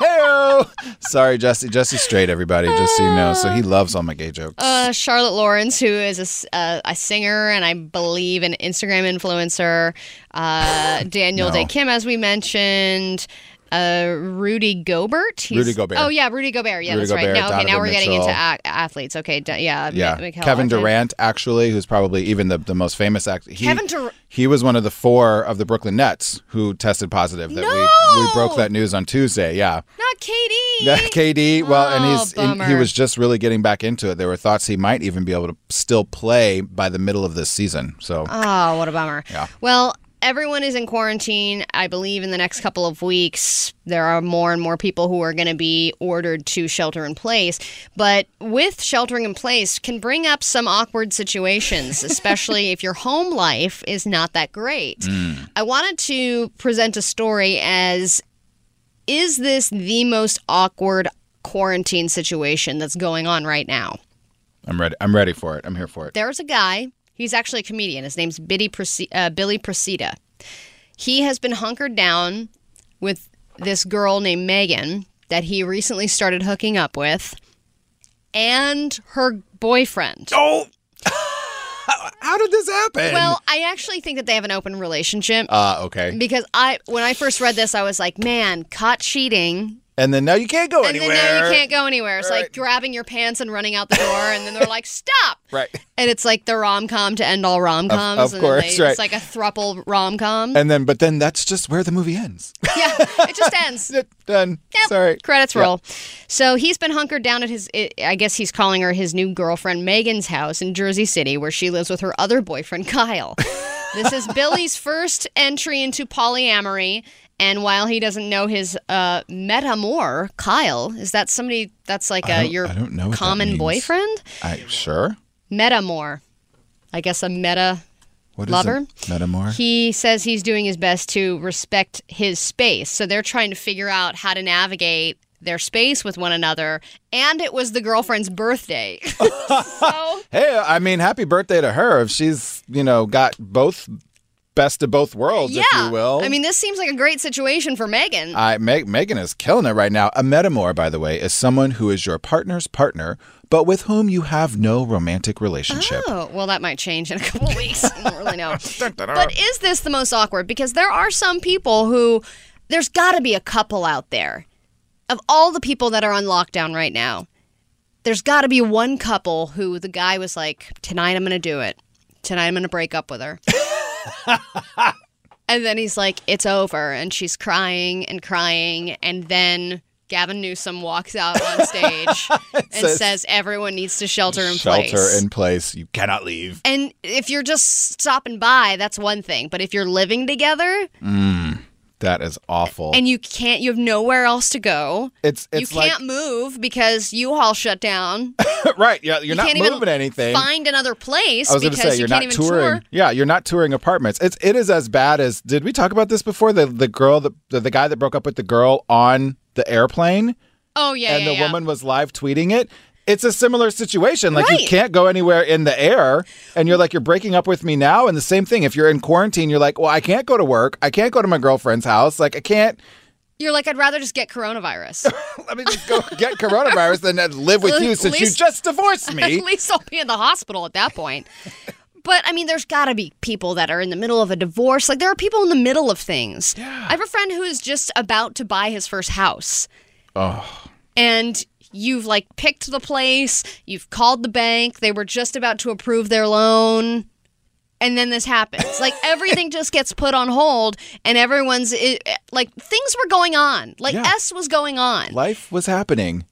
Hey Sorry, Jesse. Jesse's straight, everybody, just so you know. So he loves all my gay jokes. uh, Charlotte Lawrence, who is a uh, a singer and I believe an Instagram influencer. Uh, Daniel No. Dae Kim, as we mentioned. Uh, Rudy Gobert. He's- Rudy Gobert. Oh yeah, Rudy Gobert. Yeah, Rudy that's right. Now, okay, now we're getting into a- athletes. Okay, d- yeah, yeah, Mikhail Kevin. Durant, actually, who's probably even the, the most famous actor. He, Kevin Durant. he was one of the four of the Brooklyn Nets who tested positive. That we we broke that news on Tuesday. Yeah, Not KD. Yeah, KD. Well, and Oh, he's and he was just really getting back into it. There were thoughts he might even be able to still play by the middle of this season. So Oh, what a bummer. Yeah. Well, everyone is in quarantine. I believe in the next couple of weeks, there are more and more people who are going to be ordered to shelter in place. But with sheltering in place can bring up some awkward situations, (laughs) especially if your home life is not that great. Mm. I wanted to present a story as is this the most awkward quarantine situation that's going on right now? I'm ready. I'm ready for it. I'm here for it. there's a guy. He's actually a comedian. His name's uh, Billy Procida. He has been hunkered down with this girl named Megan that he recently started hooking up with, and her boyfriend. Oh, (laughs) how did this happen? Well, I actually think that they have an open relationship uh, okay. because I, when I first read this, I was like, man, caught cheating. And then now you can't go And anywhere. then now you can't go anywhere. It's Right. like grabbing your pants and running out the door, and then they're like, "Stop!" (laughs) Right. And it's like the rom com to end all rom coms. Of- of and course, they, right. It's like a thruple rom com. And then, but then that's just where the movie ends. (laughs) yeah, it just ends. (laughs) Done. Yep. Sorry. Credits Yeah. roll. So he's been hunkered down at his, I guess he's calling her his new girlfriend, Megan's house in Jersey City, where she lives with her other boyfriend, Kyle. this is Billy's first entry into polyamory. And while he doesn't know his uh, metamour, Kyle, is that somebody that's like a, your I don't know common boyfriend? I sure. Metamour. I guess a meta What is lover. Metamour. He says he's doing his best to respect his space. So they're trying to figure out how to navigate their space with one another. And it was the girlfriend's birthday. (laughs) so, (laughs) Hey, I mean, happy birthday to her if she's you know got both best of both worlds, yeah. if you will. I mean, this seems like a great situation for Megan. I Meg, Megan is killing it right now. A metamour, by the way, is someone who is your partner's partner, but with whom you have no romantic relationship. Oh, well, that might change in a (laughs) couple weeks. I don't really know. (laughs) But is this the most awkward? Because there are some people who, there's got to be a couple out there. Of all the people that are on lockdown right now, there's got to be one couple who the guy was like, tonight I'm going to do it. Tonight I'm going to break up with her. (laughs) and then he's like, it's over. And she's crying and crying. And then Gavin Newsom walks out on (laughs) stage and Says- says, everyone needs to shelter in Shelter place. in place. You cannot leave. And if you're just stopping by, that's one thing. But if you're living together, mm. That is awful. and you can't. You have nowhere else to go. it's you it's like can't move because U-Haul shut down. (laughs) right. Yeah, you're you not moving anything. Find another place I was going because to say you you're can't even touring. tour. Yeah, you're not touring apartments. It's it is as bad as. Did we talk about this before? The the girl that the, the guy that broke up with the girl on the airplane, Oh yeah, and yeah, the yeah. woman was live tweeting it. It's a similar situation. Like Right. you can't go anywhere in the air, and you're like you're breaking up with me now. And the same thing. If you're in quarantine, you're like, well, I can't go to work. I can't go to my girlfriend's house. Like I can't. You're like, I'd rather just get coronavirus. (laughs) Let me just go get coronavirus than live with you since you just divorced (laughs) me. At least I'll be in the hospital at that point. But I mean, there's got to be people that are in the middle of a divorce. Like there are people in the middle of things. Yeah. I have a friend who is just about to buy his first house. Oh. and you've like picked the place, you've called the bank, they were just about to approve their loan, and then this happens. like (laughs) everything just gets put on hold, and everyone's it, like things were going on, like Yeah. S was going on. Life was happening.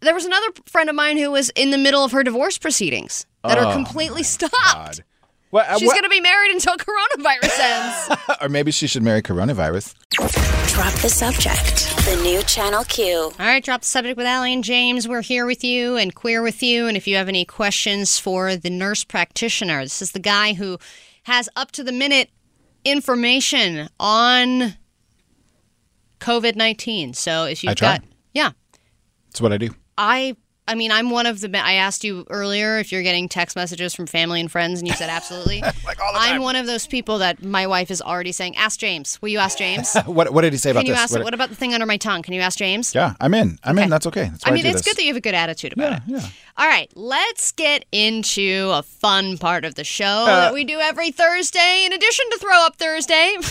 There was another friend of mine who was in the middle of her divorce proceedings that Oh, are completely stopped. What, uh, She's what- going to be married until (laughs) coronavirus ends. (laughs) or maybe she should marry coronavirus. Drop the subject. The new Channel Q. All right, drop the subject with Allie and James. We're here with you and queer with you. And if you have any questions for the nurse practitioner, this is the guy who has up to the minute information on COVID 19. So if you've I try. got, yeah, That's what I do. I. I mean, I'm one of the. I asked you earlier if you're getting text messages from family and friends, and you said absolutely. (laughs) like all the I'm one of those people that my wife is already saying, "Ask James. Will you ask James? (laughs) what What did he say about Can you this? ask? What- What, about the thing under my tongue? Can you ask James?" yeah, I'm in. I'm in. That's okay. That's why I I, mean, do it's this. good that you have a good attitude about it. yeah. All right, let's get into a fun part of the show Uh, that we do every Thursday. In addition to Throw Up Thursday, (laughs)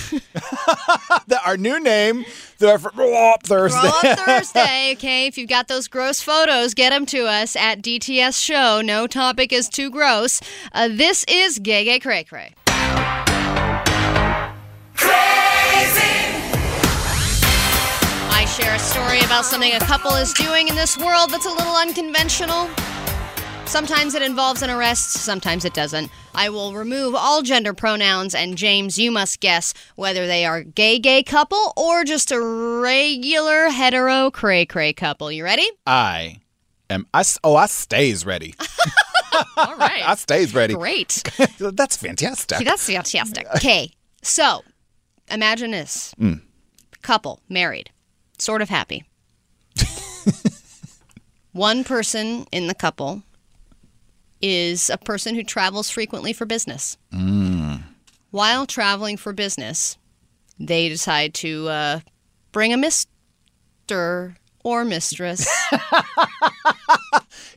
The- our new name, the Throw Up Thursday. Throw Up Thursday. Okay, if you've got those gross photos, get them to us at DTS Show. No topic is too gross. Uh, this is Gay Gay Cray Cray. I share a story about something a couple is doing in this world that's a little unconventional. Sometimes it involves an arrest, sometimes it doesn't. I will remove all gender pronouns, and James, you must guess whether they are gay gay couple or just a regular hetero cray cray couple. You ready? I am. I oh, I stays ready. (laughs) All right. I stays ready. Great. (laughs) That's fantastic. See, that's fantastic. Okay, so imagine this Mm. couple, married, sort of happy. (laughs) One person in the couple is a person who travels frequently for business. Mm. While traveling for business, they decide to uh, bring a mister or mistress. (laughs)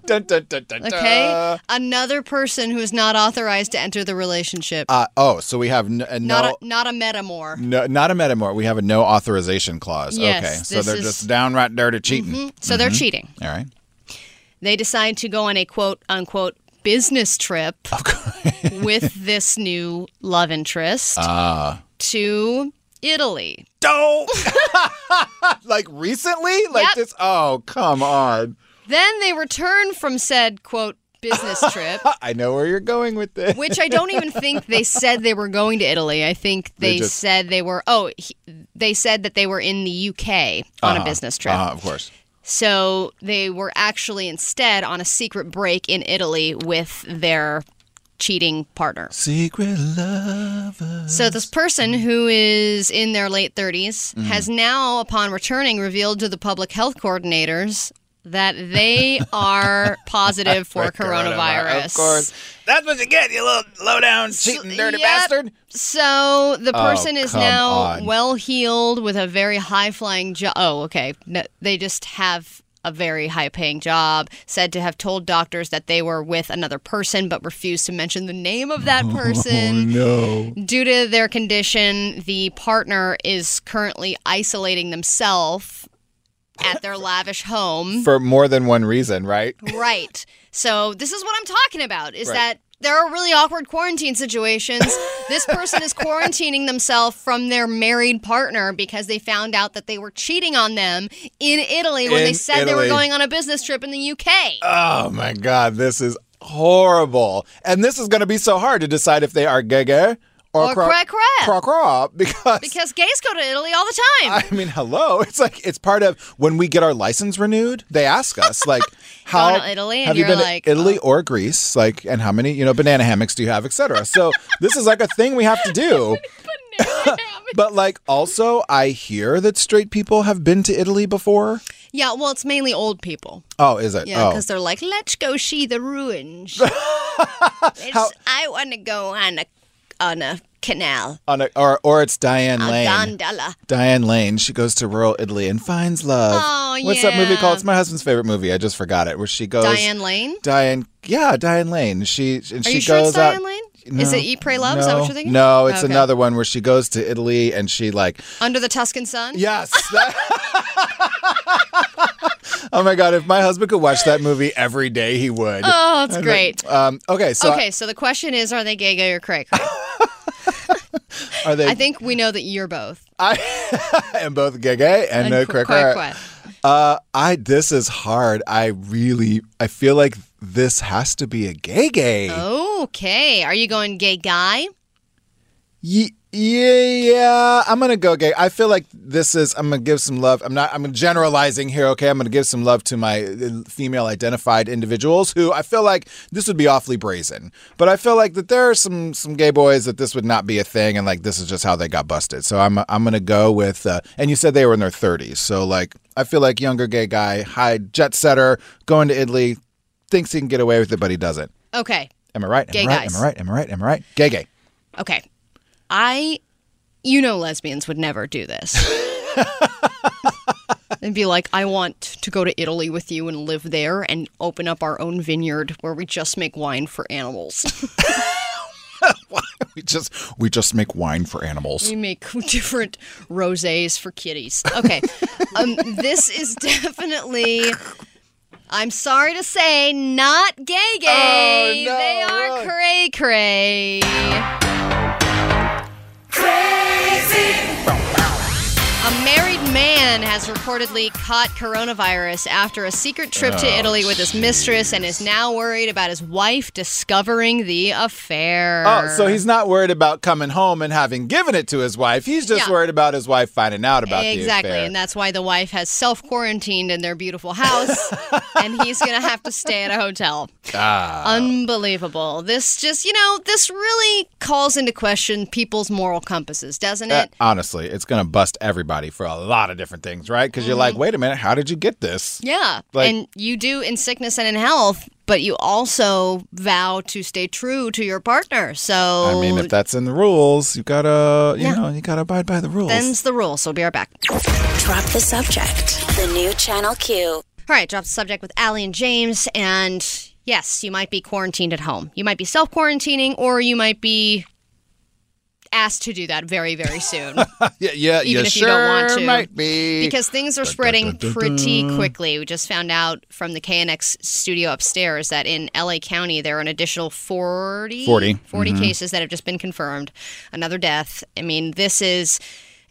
Dun, dun, dun, Okay? Another person who is not authorized to enter the relationship. Uh, oh, so we have n- a no. not, a, not a metamour. no, not a metamour. We have a no authorization clause. Yes, okay, so they're is- just downright dirty cheating. Mhm. So they're cheating. All right. They decide to go on a quote unquote business trip with (laughs) this new love interest Ah. to Italy. Don't. (laughs) (laughs) like recently? Like Yep. this? Oh, come on. Then they return from said quote business (laughs) trip, I know where you're going with this. which I don't even think they said they were going to Italy. I think They they, just- said they were, oh, he, they said that they were in the UK on a Uh-huh. business trip. Uh-huh, of course. So they were actually instead on a secret break in Italy with their cheating partner. Secret lover. So this person who is in their late 30s Mm-hmm. has now, upon returning, revealed to the public health coordinators that they (laughs) are positive for coronavirus. Of course. That's what you get, you little low down, cheating, dirty Yep. bastard. So the Oh, person is now well heeled with a very high flying job. Oh, okay. No, they just have a very high paying job. Said to have told doctors that they were with another person, but refused to mention the name of that (laughs) oh, person. no. Due to their condition, the partner is currently isolating themselves at their lavish home. For more than one reason, right? Right. So this is what I'm talking about is Right. that there are really awkward quarantine situations. (laughs) this person is quarantining themselves from their married partner because they found out that they were cheating on them in Italy when they In said they were going on a business trip in the UK. Oh my God, this is horrible. And this is going to be so hard to decide if they are gay gay Or cra- cra- cra. cra- cra, because Because gays go to Italy all the time. I mean, hello. It's like it's part of when we get our license renewed. They ask us like, "How Italy, and have you been like, Italy oh. or Greece? Like, and how many you know banana hammocks do you have, etc." So this is like a thing we have to do. (laughs) but like, also, I hear that straight people have been to Italy before. yeah, well, it's mainly old people. Oh, is it? Yeah, oh. because they're like, let's go see the ruins. (laughs) I want to go on a on a canal, On a, or or it's Diane a Lane. gondola. Diane Lane. She goes to rural Italy and finds love. Oh, What's that movie yeah. called? It's my husband's favorite movie. I just forgot it. Where she goes. Diane Lane. Diane. Yeah, Diane Lane. She and Are she you sure goes it's Diane out. Lane? Is it Eat, Pray, Love? Is that what you're thinking? No, it's Okay. another one where she goes to Italy and she like. Under the Tuscan Sun. Yes. (laughs) oh my god! If my husband could watch that movie every day, he would. Oh, that's And, great. Um, okay, so okay, so the question is, are they gay, gay, or cray, cray? (laughs) are they? I think we know that you're both. I (laughs) am both gay gay and, And uh, qu- quack. Uh, I this is hard. I really I feel like this has to be a gay gay. Okay, are you going gay guy? Ye- yeah, yeah. I'm gonna go gay. I feel like this is. I'm gonna give some love. I'm not. I'm generalizing here. Okay, I'm gonna give some love to my uh, female identified individuals who I feel like this would be awfully brazen. But I feel like that there are some some gay boys that this would not be a thing, and like this is just how they got busted. So I'm I'm gonna go with. Uh, and you said they were in their 30s, so like I feel like younger gay guy, high jet setter, going to Italy, thinks he can get away with it, but he doesn't. Okay, Am I right? Am Gay I right? guys. Am I right? Am I right? Am I right? Gay gay. okay. I, you know, lesbians would never do this. (laughs) and be like, I want to go to Italy with you and live there and open up our own vineyard where we just make wine for animals. (laughs) We just we just make wine for animals. We make different rosés for kitties. Okay. um, this is definitely. I'm sorry to say, not gay gay. Oh, no, they are cray cray cray. A married man has reportedly caught coronavirus after a secret trip to Oh, Italy with his mistress and is now worried about his wife discovering the affair. Oh, so he's not worried about coming home and having given it to his wife. He's just Yeah. worried about his wife finding out about exactly, the affair. Exactly, and that's why the wife has self quarantined in their beautiful house, (laughs) and he's gonna have to stay at a hotel. Ah. Unbelievable! This just, you know, this really calls into question people's moral compasses, doesn't Uh, it? honestly, it's going to bust everybody for a lot of different things, right? Because you're like, Mm-hmm. wait a minute, how did you get this? yeah, like- and you do in sickness and in health, but you also vow to stay true to your partner. So I mean, if that's in the rules, you gotta, you Yeah. know, you gotta abide by the rules. them's the rule. So be right back. Drop the subject. The new Channel Q. All right, drop the subject with Allie and James. And yes, you might be quarantined at home. You might be self quarantining, or you might be asked to do that very, very soon. (laughs) yeah, yeah, even you if sure you don't want to. might be. Because things are spreading pretty quickly. We just found out from the KNX studio upstairs that in LA County there are an additional 40, 40. 40 Mhm. cases that have just been confirmed. Another death. I mean, this is,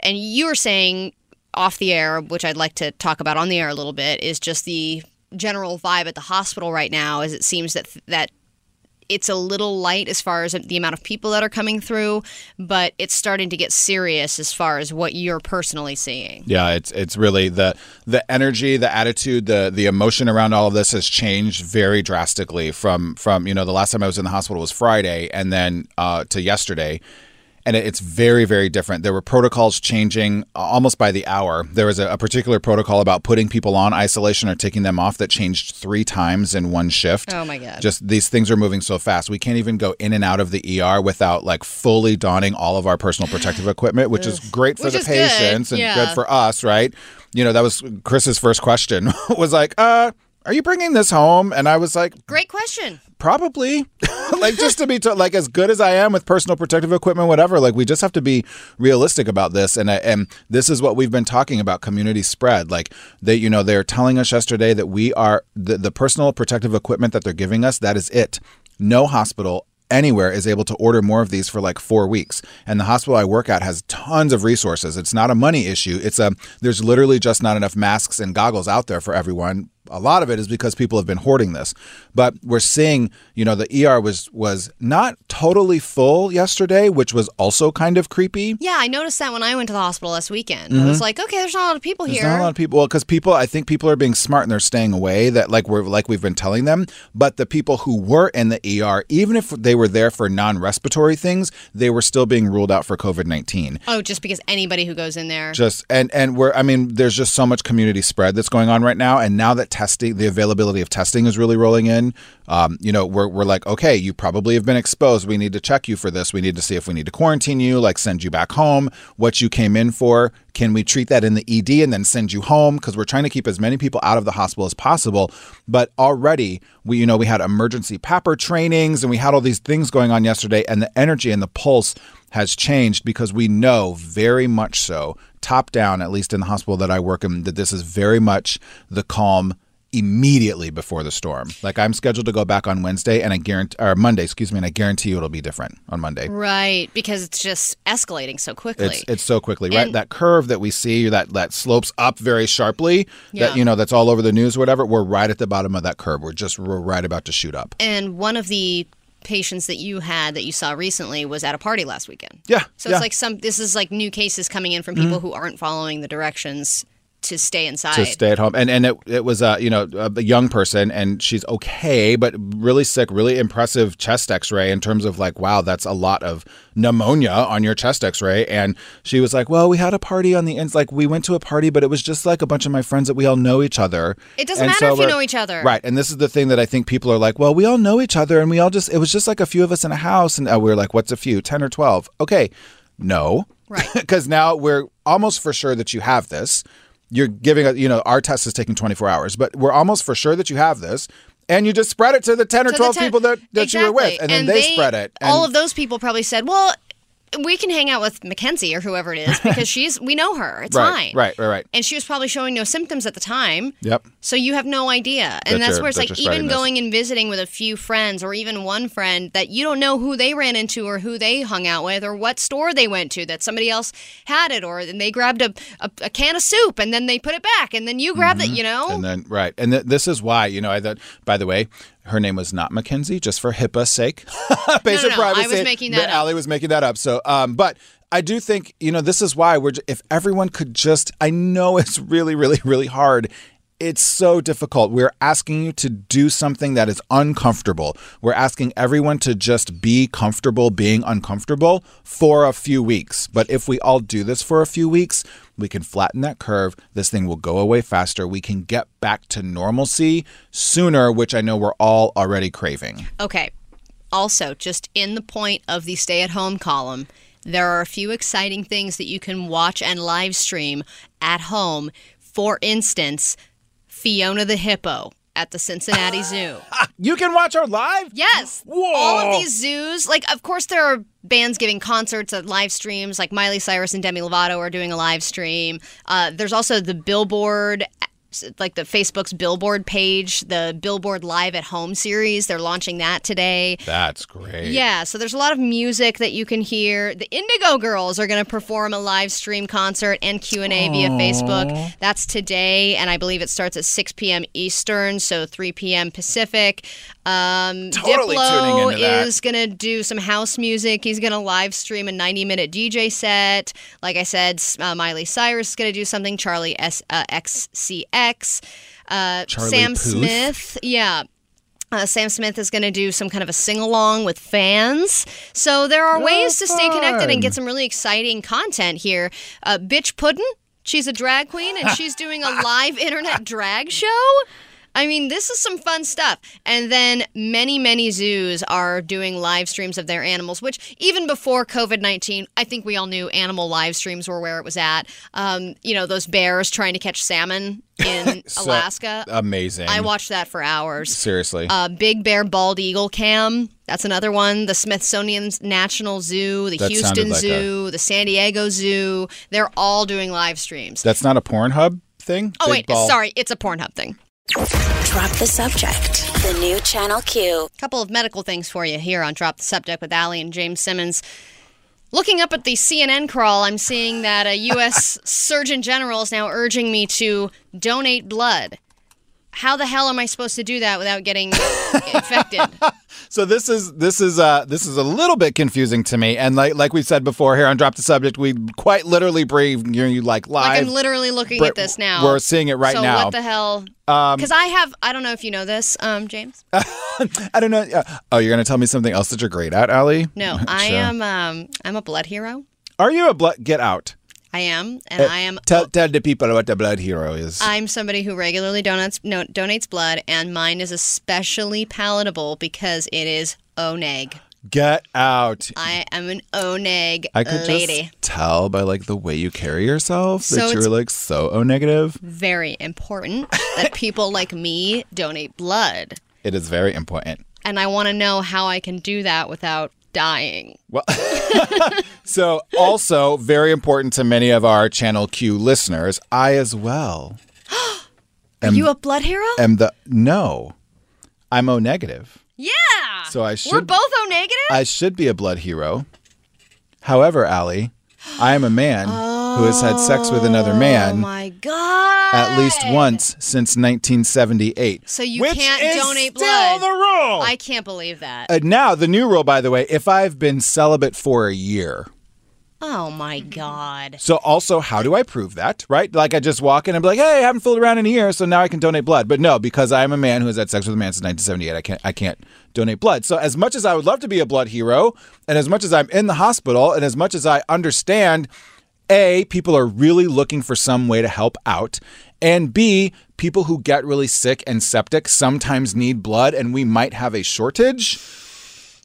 and you were saying off the air, which I'd like to talk about on the air a little bit, is just the general vibe at the hospital right now. As it seems that that it's a little light as far as the amount of people that are coming through, but it's starting to get serious as far as what you're personally seeing. Yeah, it's it's really the the energy, the attitude, the the emotion around all of this has changed very drastically from from you know the last time I was in the hospital was Friday and then uh, to yesterday. And it's very, very different. There were protocols changing almost by the hour. There was a, a particular protocol about putting people on isolation or taking them off that changed three times in one shift. Oh my God. Just these things are moving so fast. We can't even go in and out of the ER without like fully donning all of our personal protective equipment, which is great for Which the is good, patients and yeah. good for us, right? You know, that was Chris's first question (laughs) was like, uh, are you bringing this home? And I was like, Great question. probably. (laughs) like just to be to, like as good as I am with personal protective equipment, whatever. Like we just have to be realistic about this, and uh, and this is what we've been talking about: community spread. Like they, you know, they're telling us yesterday that we are the the personal protective equipment that they're giving us. That is it. No hospital anywhere is able to order more of these for like four weeks. And the hospital I work at has tons of resources. It's not a money issue. It's a there's literally just not enough masks and goggles out there for everyone. A lot of it is because people have been hoarding this. But we're seeing, you know, the ER was was not totally full yesterday, which was also kind of creepy. Yeah, I noticed that when I went to the hospital last weekend. I was Mhm. like, okay, there's not a lot of people There's here. not a lot of people. Well, because people, I think people are being smart and they're staying away. That like we're like we've been telling them. But the people who were in the ER, even if they were there for non-respiratory things, they were still being ruled out for COVID nineteen. oh, just because anybody who goes in there. Just and and we're I mean, there's just so much community spread that's going on right now. And now that testing, the availability of testing is really rolling in. Um, you know, we're we're like, okay, you probably have been exposed. We need to check you for this. We need to see if we need to quarantine you, like send you back home. What you came in for? Can we treat that in the ED and then send you home? Because we're trying to keep as many people out of the hospital as possible. But already, we you know we had emergency PAPR trainings and we had all these things going on yesterday, and the energy and the pulse has changed because we know very much so, top down, at least in the hospital that I work in, that this is very much the calm immediately before the storm. Like I'm scheduled to go back on Wednesday and I guarantee or Monday, excuse me, and I guarantee you it'll be different on Monday. Right, because it's just escalating so quickly. It's it's so quickly, right? And- that curve that we see that that slopes up very sharply, Yeah. that you know that's all over the news or whatever. We're right at the bottom of that curve. We're just we're right about to shoot up. and one of the patients that you had that you saw recently was at a party last weekend. Yeah. So yeah. it's like some this is like new cases coming in from people Mhm. who aren't following the directions to stay inside. to stay at home and and it, it was uh, you know a young person and she's okay but really sick really impressive chest x-ray in terms of like wow that's a lot of pneumonia on your chest x-ray and she was like well we had a party on the ends like we went to a party but it was just like a bunch of my friends that we all know each other It doesn't And matter if you know each other. right and this is the thing that i think people are like well we all know each other and we all just it was just like a few of us in a house and uh, we were like what's a few 10 or 12 okay no Right. (laughs) because now we're almost for sure that you have this. You're giving a, you know, our test is taking 24 hours, but we're almost for sure that you have this. And you just spread it to the 10 or To the 12 ten- people that, that you were with. Exactly. And then they, spread it. And all of those people probably said, "Well, we can hang out with Mackenzie or whoever it is because (laughs) she's we know her. It's right, fine." Right, right, right. And she was probably showing no symptoms at the time. Yep. So you have no idea. And That that's you're- where it's like even going and visiting with a few friends or even one friend that you don't know who they ran into or who they hung out with or what store they went to that somebody else had it or then they grabbed a, a, a can of soup and then they put it back and then you grabbed it, you know? Mm-hmm. And then, right. And th- this is why, you know, I thought, by the way, her name was not Mackenzie, just for HIPAA's sake. (laughs) Patient no, I privacy. was making that. Allie was making that up. So, um, but I do think, you know, this is why we're, if everyone could just, I know (laughs) it's really, really, really hard. It's so difficult. We're asking you to do something that is uncomfortable. We're asking everyone to just be comfortable being uncomfortable for a few weeks. But if we all do this for a few weeks, we can flatten that curve. This thing will go away faster. We can get back to normalcy sooner, which I know we're all already craving. Okay. Also, just in the point of the stay at home column, there are a few exciting things that you can watch and live stream at home. For instance, Fiona the Hippo at the Cincinnati (laughs) Zoo. You can watch her live? Yes. All of these zoos, like, of course, there are bands giving concerts and live streams, like Miley Cyrus and Demi Lovato are doing a live stream. Uh, there's also the Billboard. Like the Facebook's Billboard page, the Billboard Live at Home series, they're launching that today. That's great. Yeah, so there's a lot of music that you can hear. The Indigo Girls are going to perform a live stream concert and Q&A via Facebook. That's today, and I believe it starts at 6 p.m. Eastern, so 3 p.m. Pacific. Um, Totally Diplo tuning into that. is going to do some house music. He's going to live stream a 90-minute DJ set. Like I said, uh, Miley Cyrus is going to do something. Charlie S- uh, XCX. Uh, Charlie Sam Puth? Smith. Yeah. Uh, Sam Smith is going to do some kind of a sing along with fans. So there are ways to stay connected and get some really exciting content here. Uh, Bitch Puddin', she's a drag queen and she's doing a (laughs) live internet drag show. I mean, this is some fun stuff. And then many, many zoos are doing live streams of their animals, which even before COVID 19, I think we all knew animal live streams were where it was at. Um, you know, those bears trying to catch salmon in (laughs) So Alaska. amazing. I watched that for hours. Seriously. Uh, Big Bear Bald Eagle Cam. That's another one. The Smithsonian National Zoo, the That Houston like a- Zoo, the San Diego Zoo. They're all doing live streams. That's not a Pornhub thing? oh, Big wait. ball- Sorry. It's a Pornhub thing. Drop the subject. The new Channel Q. couple of medical things for you here on Drop the Subject with Allie and James Simmons. Looking up at the CNN crawl, I'm seeing that a U.S. (laughs) Surgeon General is now urging me to donate blood. How the hell am I supposed to do that without getting (laughs) infected? So this is this is uh this is a little bit confusing to me, and like like we said before here on Drop the Subject, we quite literally breathe you, you like live. Like I'm literally looking Br- at this now. we're seeing it right so now. what the hell? Um, Because I have, I don't know if you know this, um, James. (laughs) I don't know. uh, Oh, you're gonna tell me something else that you're great at, Allie? No, (laughs) I am. Um, I'm a blood hero. Are you a blood? Get out. I am, and Uh, I am. Tell tell the people what the blood hero is. I'm somebody who regularly donates no, donates blood, and mine is especially palatable because it is O neg. Get out. I am an O neg I could lady. just tell by like the way you carry yourself So that you're like so O negative. Very important that (laughs) people like me donate blood, It is very important. and I want to know how I can do that without dying. Well, (laughs) so also very important to many of our Channel Q listeners. I as well. (gasps) Are you a blood hero? am the no. I'm O negative. yeah. So I should We're both O negative. I should be a blood hero. However, Allie, I am a man (gasps) oh. Who has had sex with another Oh man my god! at least once since 1978. So you Which can't is donate still blood. the rule. I can't believe that. Uh, now the new rule, by the way, if I've been celibate for a year. oh my god. So also, how do I prove that? Right? Like I just walk in and be like, "Hey, I haven't fooled around in a year, so now I can donate blood." But no, because I am a man who has had sex with a man since 1978, I can't. I can't donate blood. So as much as I would love to be a blood hero, and as much as I'm in the hospital, and as much as I understand, a people are really looking for some way to help out, and b people who get really sick and septic sometimes need blood, and we might have a shortage.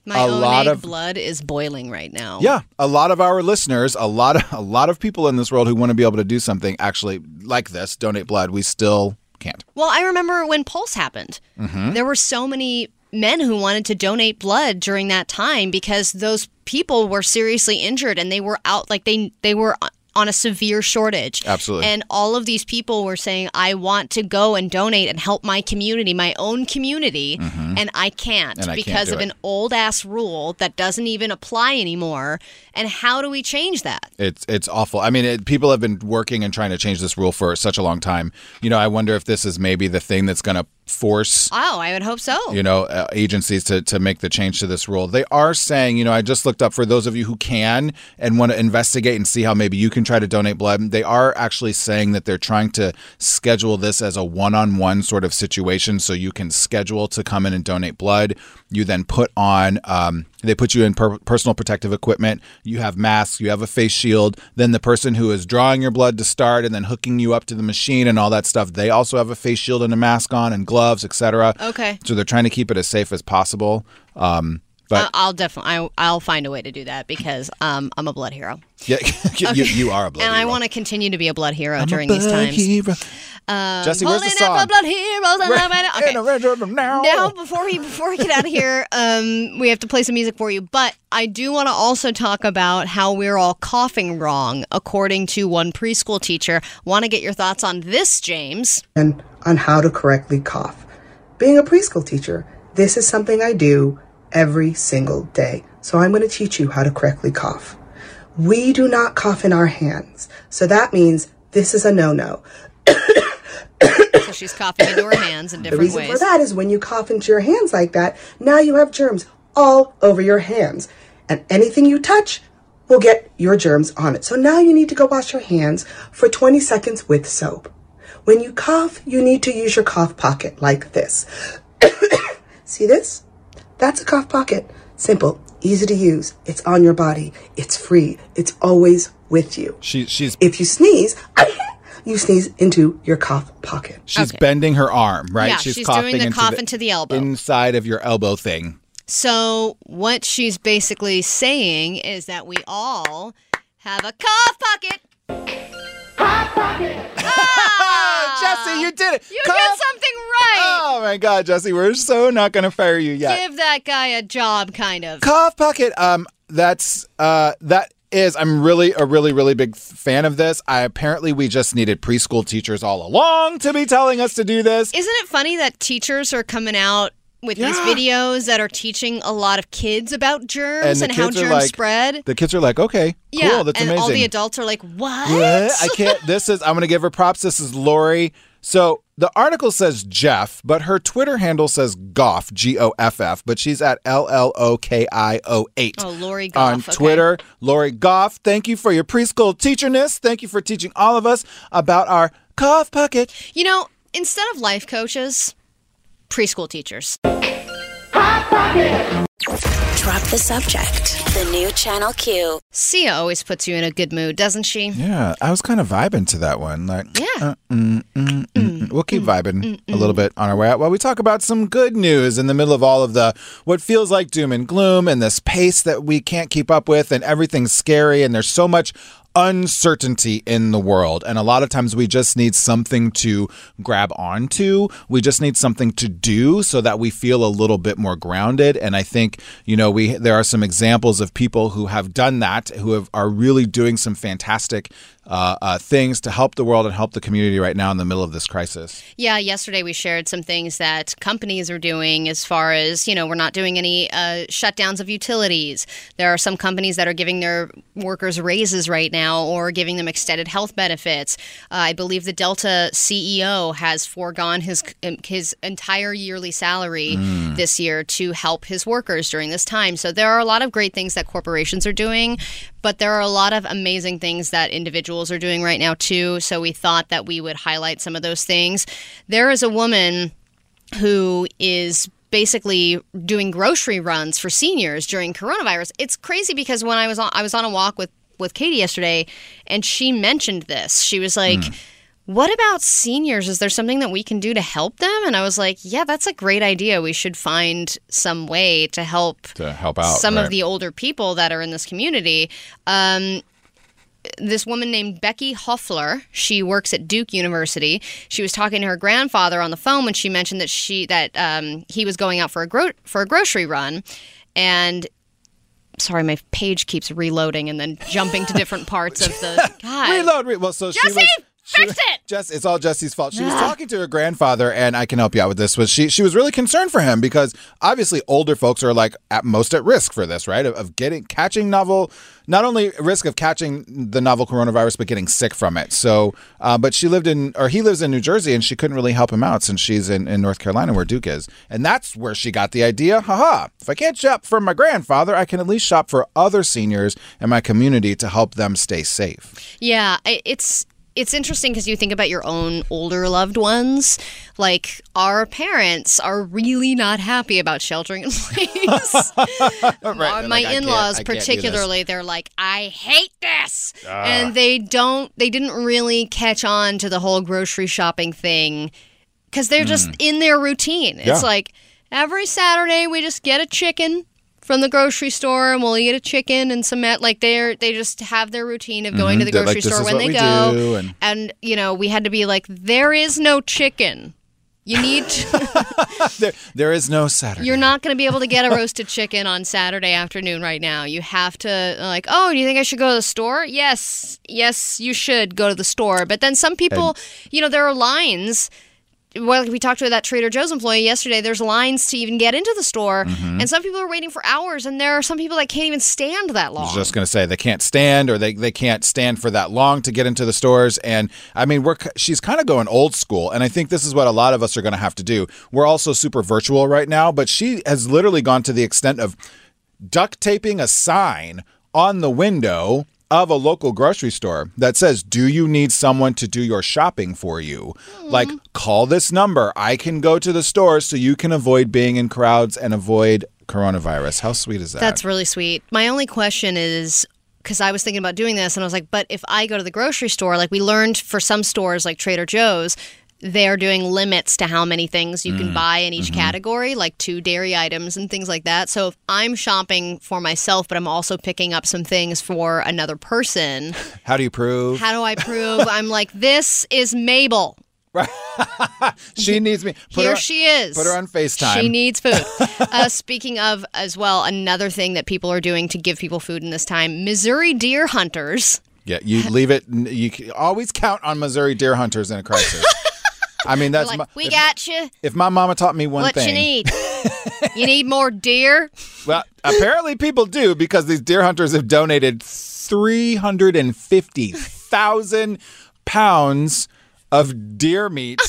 My A own lot of- blood is boiling right now. Yeah, a lot of our listeners, a lot of a lot of people in this world who want to be able to do something actually like this, donate blood, we still can't. Well, I remember when Pulse happened. Mhm. There were so many men who wanted to donate blood during that time because those people were seriously injured and they were out like they they were on a severe shortage. Absolutely. And all of these people were saying I want to go and donate and help my community, my own community, mm-hmm. And I can't Mm-hmm. And I can't because of it. an old ass rule that doesn't even apply anymore. And how do we change that? It's it's awful. I mean, it, people have been working and trying to change this rule for such a long time. You know, I wonder if this is maybe the thing that's going to force Oh, I would hope so. you know uh, agencies to to make the change to this rule. They are saying, you know, I just looked up for those of you who can and want to investigate and see how maybe you can try to donate blood. They are actually saying that they're trying to schedule this as a one-on-one sort of situation, so you can schedule to come in and donate blood. You then put on, um, they put you in per- personal protective equipment. You have masks, you have a face shield. Then the person who is drawing your blood to start and then hooking you up to the machine and all that stuff, they also have a face shield and a mask on and gloves, etc. Okay. So they're trying to keep it as safe as possible. Um, but I- I'll definitely I, I'll find a way to do that because um, I'm a blood hero. yeah, (laughs) you, you are a blood and I want to continue to be a blood hero I'm a during these times. hero. Um, Jesse, where's the song? blood heroes and love. Okay. A red now. Now, before we before we get out of here, (laughs) um, we have to play some music for you. But I do want to also talk about how we're all coughing wrong, according to one preschool teacher. Want to get your thoughts on this, James? and on how to correctly cough. Being a preschool teacher, this is something I do every single day. So I'm going to teach you how to correctly cough. We do not cough in our hands. So that means this is a no-no. So she's coughing into her hands in The different reason ways. for that is when you cough into your hands like that, now you have germs all over your hands. And anything you touch will get your germs on it. So now you need to go wash your hands for 20 seconds with soap. When you cough, you need to use your cough pocket like this. (coughs) See this? That's a cough pocket. Simple, easy to use. It's on your body. It's free. It's always with you. She, she's If you sneeze, (laughs) you sneeze into your cough pocket. she's bending her arm, right? Yeah, she's doing the cough into the elbow. inside of your elbow thing. So what she's basically saying is that we all have a cough pocket. cough pocket. Ah! Jesse, you did it. You did something right. Oh my God, Jesse, we're so not going to fire you yet. Give that guy a job, kind of. Cough pocket. Um, that's uh, that is. I'm really a really really big fan of this. I apparently we just needed preschool teachers all along to be telling us to do this. Isn't it funny that teachers are coming out with these videos that are teaching a lot of kids about germs the and, how germs like- spread? The kids are like, okay, cool, yeah, that's and amazing. all the adults are like, "What?" What? I can't. (laughs) This is. I'm going to give her props. This is Lori. So the article says Jeff, but her Twitter handle says Goff, G O F F, but she's at L L O K I O 8. Oh, Lori Goff. On okay. Twitter, Lori Goff, thank you for your preschool teacherness. Thank you for teaching all of us about our cough pocket. You know, instead of life coaches, preschool teachers. Drop the subject. The new Channel Q. Sia always puts you in a good mood, doesn't she? Yeah, I was kind of vibing to that one. Like, Yeah. uh, mm, mm, mm, mm. we'll keep vibing a little bit on our way out while we talk about some good news in the middle of all of the what feels like doom and gloom and this pace that we can't keep up with and everything's scary and there's so much uncertainty in the world. And a lot of times we just need something to grab onto. We just need something to do so that we feel a little bit more grounded. And i think you know we there are some examples of people who have done that who have, are really doing some fantastic uh, uh, things to help the world and help the community right now in the middle of this crisis Yeah, yesterday we shared some things that companies are doing as far as, you know, we're not doing any uh, shutdowns of utilities. There are some companies that are giving their workers raises right now or giving them extended health benefits. Uh, I believe the Delta CEO has foregone his his entire yearly salary Mm. this year to help his workers during this time. So there are a lot of great things that corporations are doing, but there are a lot of amazing things that individuals are doing right now too. So we thought that we would highlight some of those things. There is a woman who is basically doing grocery runs for seniors during coronavirus. It's crazy because when I was on I was on a walk with with Katie yesterday and she mentioned this. She was like what about seniors? Is there something that we can do to help them? And I was like, yeah, that's a great idea. We should find some way to help to help out some right. of the older people that are in this community. Um, this woman named Becky Hoffler, she works at Duke University. She was talking to her grandfather on the phone when she mentioned that she that um, he was going out for a gro- for a grocery run, and sorry, my page keeps reloading and then jumping to different parts of the (laughs) God. reload re- well so she Jesse, was fix it. Jess, it's all Jesse's fault. She was talking to her grandfather, and I can help you out with this. Was she? She was really concerned for him because obviously older folks are like at most at risk for this, right? Of, of getting catching novel, not only risk of catching the novel coronavirus, but getting sick from it. So, uh, but she lived in, or he lives in New Jersey, and she couldn't really help him out since she's in, in North Carolina, where Duke is, and that's where she got the idea. Haha! If I can't shop for my grandfather, I can at least shop for other seniors in my community to help them stay safe. Yeah, it's it's interesting because you think about your own older loved ones. Like our parents are really not happy about sheltering in (laughs) place. Uh, They're my like, in-laws, I can't do this. particularly, they're like, "I hate this," Ah. and they don't. They didn't really catch on to the whole grocery shopping thing because they're just Mm. in their routine. It's Yeah. like every Saturday we just get a chicken from the grocery store and we'll eat a chicken and some meat. like they're they just have their routine of going Mhm. to the grocery like, store when they go do," and- and you know we had to be like there is no chicken you need (laughs) to, (laughs) there, there is no Saturday. you're not going to be able to get a roasted chicken on Saturday afternoon right now you have to like oh do you think I should go to the store yes yes you should go to the store but then some people you know there are lines well, we talked to that Trader Joe's employee yesterday. There's lines to even get into the store, Mhm. and some people are waiting for hours, and there are some people that can't even stand that I long. was just going to say they can't stand or they, they can't stand for that long to get into the stores and I mean we're she's kind of going old school and I think this is what a lot of us are going to have to do. We're also super virtual right now, but she has literally gone to the extent of duct taping a sign on the window of a local grocery store that says, "Do you need someone to do your shopping for you?" Hmm. Like, call this number. I can go to the store so you can avoid being in crowds and avoid coronavirus. How sweet is that? That's really sweet. My only question is because I was thinking about doing this, and I was like, but if I go to the grocery store, like we learned for some stores like Trader Joe's, they're doing limits to how many things you can Mm, buy in each mhm. category, like two dairy items and things like that. So if I'm shopping for myself, but I'm also picking up some things for another person, (laughs) How do you prove? how do I prove I'm like, this is Mabel? (laughs) she needs me. Put Here her- she is. Put her on FaceTime. She needs food. (laughs) uh, speaking of, as well, another thing that people are doing to give people food in this time Missouri deer hunters. Yeah, you leave it. You always count on Missouri deer hunters in a crisis. I mean, that's like, my, we if, got you. if my mama taught me one what thing. you need? (laughs) you need more deer? Well, apparently people do because these deer hunters have donated three hundred and fifty thousand pounds of deer meat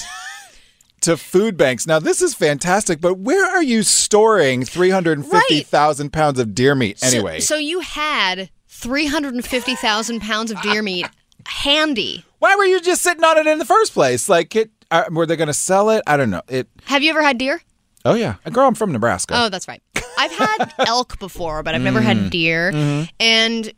(laughs) to food banks. Now, this is fantastic, but where are you storing 350,000 pounds of deer meat So- anyway? So, you had 350,000 pounds of deer meat (laughs) handy. Why were you just sitting on it in the first place? Like, it, uh, were they going to sell it? I don't know. It. Have you ever had deer? Oh yeah, girl, I'm from Nebraska. Oh, that's right. I've had (laughs) elk before, but I've never had deer. Mhm. And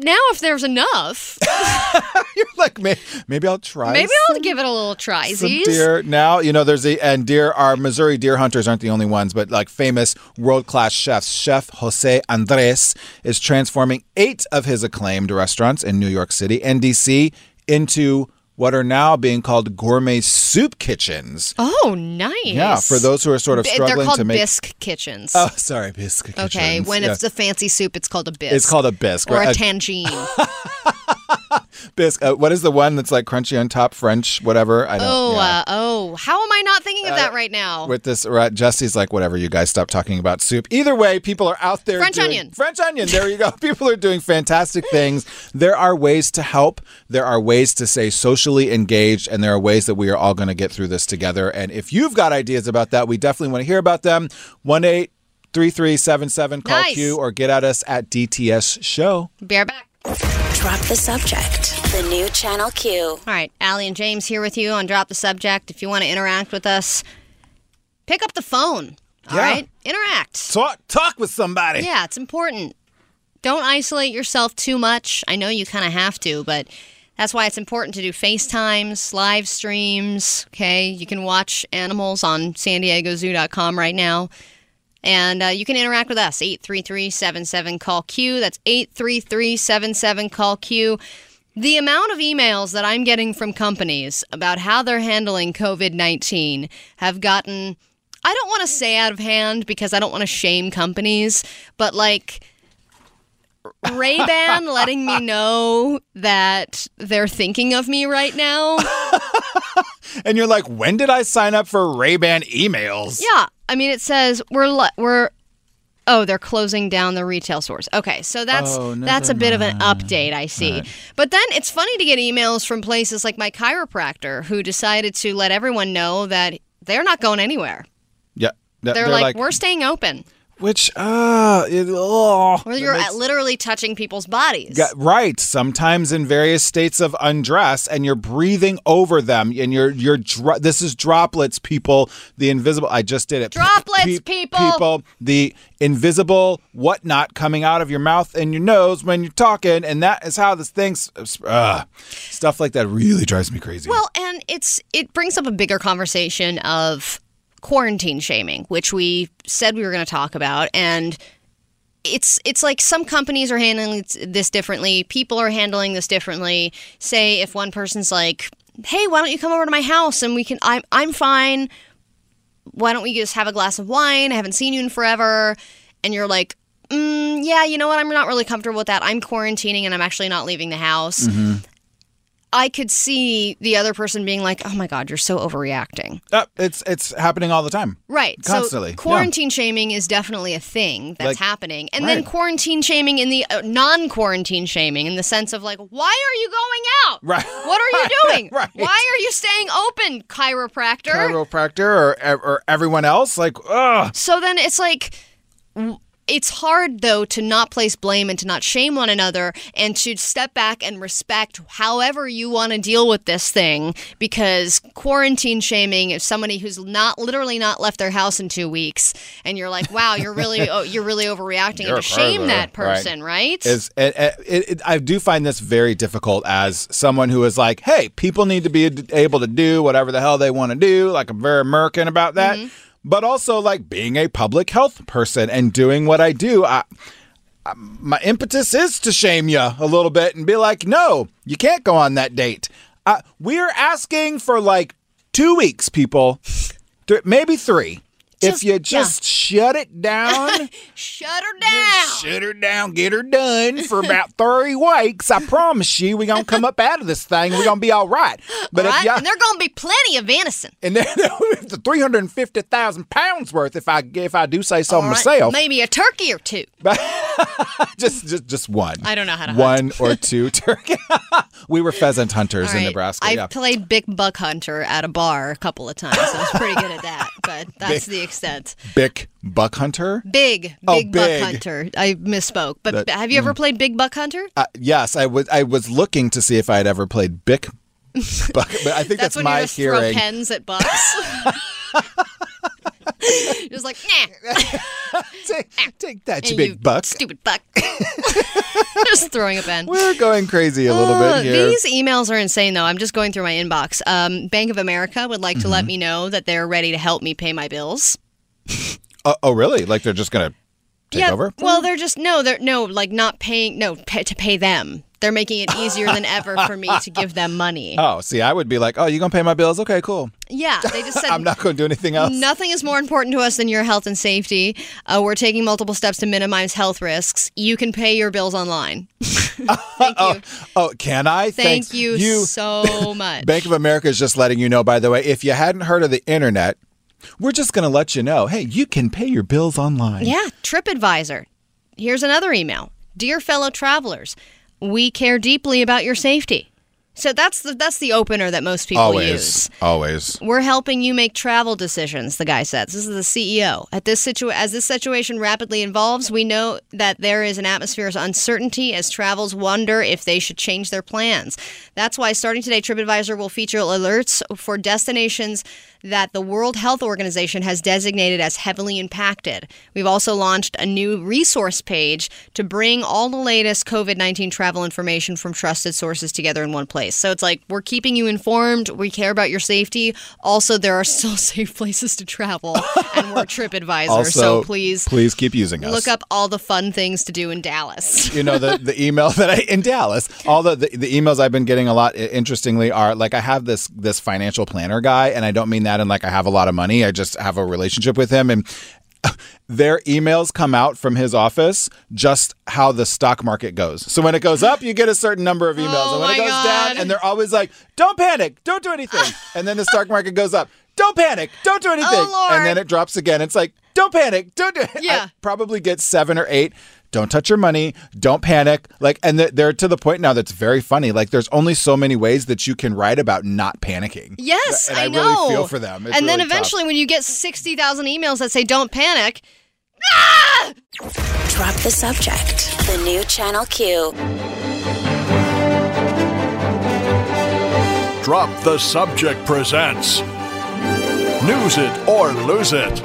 now, if there's enough, (laughs) you're like may- maybe I'll try. maybe I'll give it a little try. some deer now you know there's a and deer are missouri deer hunters aren't the only ones but like famous world-class chefs chef jose andres is transforming eight of his acclaimed restaurants in new york city and dc into what are now being called gourmet soup kitchens Oh, nice. Yeah, for those who are sort of struggling They're called to make- bisque kitchens. oh sorry bisque kitchens okay, when Yeah. it's a fancy soup, it's called a bisque. It's called a bisque, Or right? A- tangine. (laughs) (laughs) bisque uh, what is the one that's like crunchy on top french whatever i don't oh, yeah. uh, oh. How am I not thinking of Uh, that right now? with this right, Jesse's like whatever you guys stop talking about soup. Either way, people are out there French doing- onion. French onion. There you go. (laughs) people are doing fantastic things. There are ways to help. There are ways to stay socially engaged and there are ways that we are all going to get through this together. And if you've got ideas about that, we definitely want to hear about them. 1-833-77 call Nice. Q or get at us at DTS show. Be right back. Drop the subject. The new Channel Q. All right, Allie and James here with you on Drop the Subject. If you want to interact with us, pick up the phone. All Yeah. right, Interact. Talk talk with somebody. Yeah, it's important. Don't isolate yourself too much. I know you kind of have to, but that's why it's important to do FaceTimes, live streams. Okay, you can watch animals on san diego zoo.com right now. And uh, you can interact with us, 833 call Q. That's 833 call Q. The amount of emails that I'm getting from companies about how they're handling COVID 19 have gotten, I don't want to say out of hand because I don't want to shame companies, but like Ray Ban letting me know that they're thinking of me right now. (laughs) And you're like, when did I sign up for Ray-Ban emails? Yeah, I mean, it says we're le- we're. Oh, they're closing down the retail stores. Okay, so that's Oh, that's a bit of an update I see. But then it's funny to get emails from places like my chiropractor who decided to let everyone know that they're not going anywhere. Yeah. They're, They're, like, we're staying open. Which uh it, oh, you're makes- literally touching people's bodies. Right. Sometimes in various states of undress, and you're breathing over them, and you're you're. Dro- this is droplets, people. The invisible. I just did it. Droplets, Pe- people. People. The invisible whatnot coming out of your mouth and your nose when you're talking, and that is how this thing's. Uh, stuff like that really drives me crazy. Well, and it's it brings up a bigger conversation of quarantine shaming, which we said we were going to talk about, and it's it's like some companies are handling this differently. People are handling this differently. Say if one person's like, "Hey, why don't you come over to my house and we can? I'm I'm fine. Why don't we just have a glass of wine? I haven't seen you in forever." And you're like, mm, "Yeah, you know what? I'm not really comfortable with that. I'm quarantining and I'm actually not leaving the house." Mhm. I could see the other person being like, "Oh my god, you're so overreacting." Uh, it's it's happening all the time. Right. Constantly. So quarantine shaming is definitely a thing that's Like- happening. And then quarantine shaming in the uh, non-quarantine shaming in the sense of like, "Why are you going out? Right. What are you (laughs) doing? (laughs) Right. Why are you staying open, chiropractor?" Chiropractor or or everyone else, like, ugh. So then it's like it's hard though to not place blame and to not shame one another and to step back and respect however you want to deal with this thing because quarantine shaming is somebody who's not literally not left their house in 2 weeks and you're like wow you're really (laughs) oh, you're really overreacting You're and to shame that person right, Is it, it, it, I do find this very difficult as someone who is like, hey, people need to be able to do whatever the hell they want to do. Like I'm very American about that, Mm-hmm. But also like being a public health person and doing what I do. I, I- my impetus is to shame you a little bit and be like, no, you can't go on that date. Uh, we're asking for like two weeks, people, maybe three. If you just shut it down. (laughs) shut her down Shut her down, get her done for about 30 weeks. I promise you, we're going to come up out of this thing. We're going to be all right. But All if right? and there's going to be plenty of venison and then (laughs) the 350,000 pounds worth, if I if I do say so All right? myself. maybe a turkey or two (laughs) (laughs) just, just, just one. I don't know how to One or two (laughs) turkey. we were pheasant hunters All in Nebraska. I yeah. played Big Buck Hunter at a bar a couple of times. so I was pretty good at that, (laughs) but that's Big- the extent. Big Buck Hunter. Big, big Oh, Buck. Hunter. I misspoke. But have you ever mm. played Big Buck Hunter? Uh, yes, I was. I was looking to see if I had ever played big Buck, but I think that's, when my hearing. throw pens at bucks. (laughs) just like, nah. (laughs) take, (laughs) take that, you And big buck. Stupid buck. just throwing a pen. We're going crazy a little Uh, bit here. These emails are insane, though. I'm just going through my inbox. Um, Bank of America would like to Mm-hmm. let me know that they're ready to help me pay my bills. Oh, oh, really? Like they're just gonna take yeah, over? well, they're just no, they're no, like not paying, no, pay, to pay them. They're making it easier than ever for me to give them money. (laughs) Oh, see, I would be like, oh, you gonna pay my bills? Okay, cool. Yeah, they (laughs) just said I'm not gonna do anything else. Nothing is more important to us than your health and safety. Uh, we're taking multiple steps to minimize health risks. You can pay your bills online. (laughs) oh, oh, can I? Thank Thanks. you, so much. Bank of America is just letting you know, by the way, if you hadn't heard of the internet, we're just going to let you know hey, you can pay your bills online. Yeah, TripAdvisor. Here's another email. Dear fellow travelers, we care deeply about your safety. So that's the that's the opener that most people always. use. Always. We're helping you make travel decisions, the guy says. This is the CEO. At this situ- as this situation rapidly evolves, we know that there is an atmosphere of uncertainty as travels wonder if they should change their plans. That's why starting today TripAdvisor will feature alerts for destinations that the World Health Organization has designated as heavily impacted. We've also launched a new resource page to bring all the latest COVID-19 travel information from trusted sources together in one place. So it's like we're keeping you informed, we care about your safety. Also, there are still (laughs) safe places to travel and we're (laughs) TripAdvisor. Also, so please please keep using us. look up all the fun things to do in Dallas. (laughs) you know the, the email that I in Dallas. All the, the the emails I've been getting a lot. Interestingly, are like I have this this financial planner guy, and I don't mean that in like I have a lot of money. I just have a relationship with him, and (laughs) their emails come out from his office just how the stock market goes. So when it goes up, you get a certain number of emails, Oh and when it goes God. down, and they're always like, "Don't panic, don't do anything," (laughs) and then the stock market goes up. Don't panic. Don't do anything. Oh, Lord. And then it drops again. It's like, don't panic. Don't do (laughs) it. Yeah. I probably get seven or eight. Don't touch your money. Don't panic. Like, and they're- they're to the point now that's very funny. Like, there's only so many ways that you can write about not panicking. Yes, and I, I, know. really feel for them. It's and then really tough. eventually, when you get 60,000 emails that say don't panic, ah! Drop the subject. The new Channel Q. Drop the Subject presents News It or Lose It.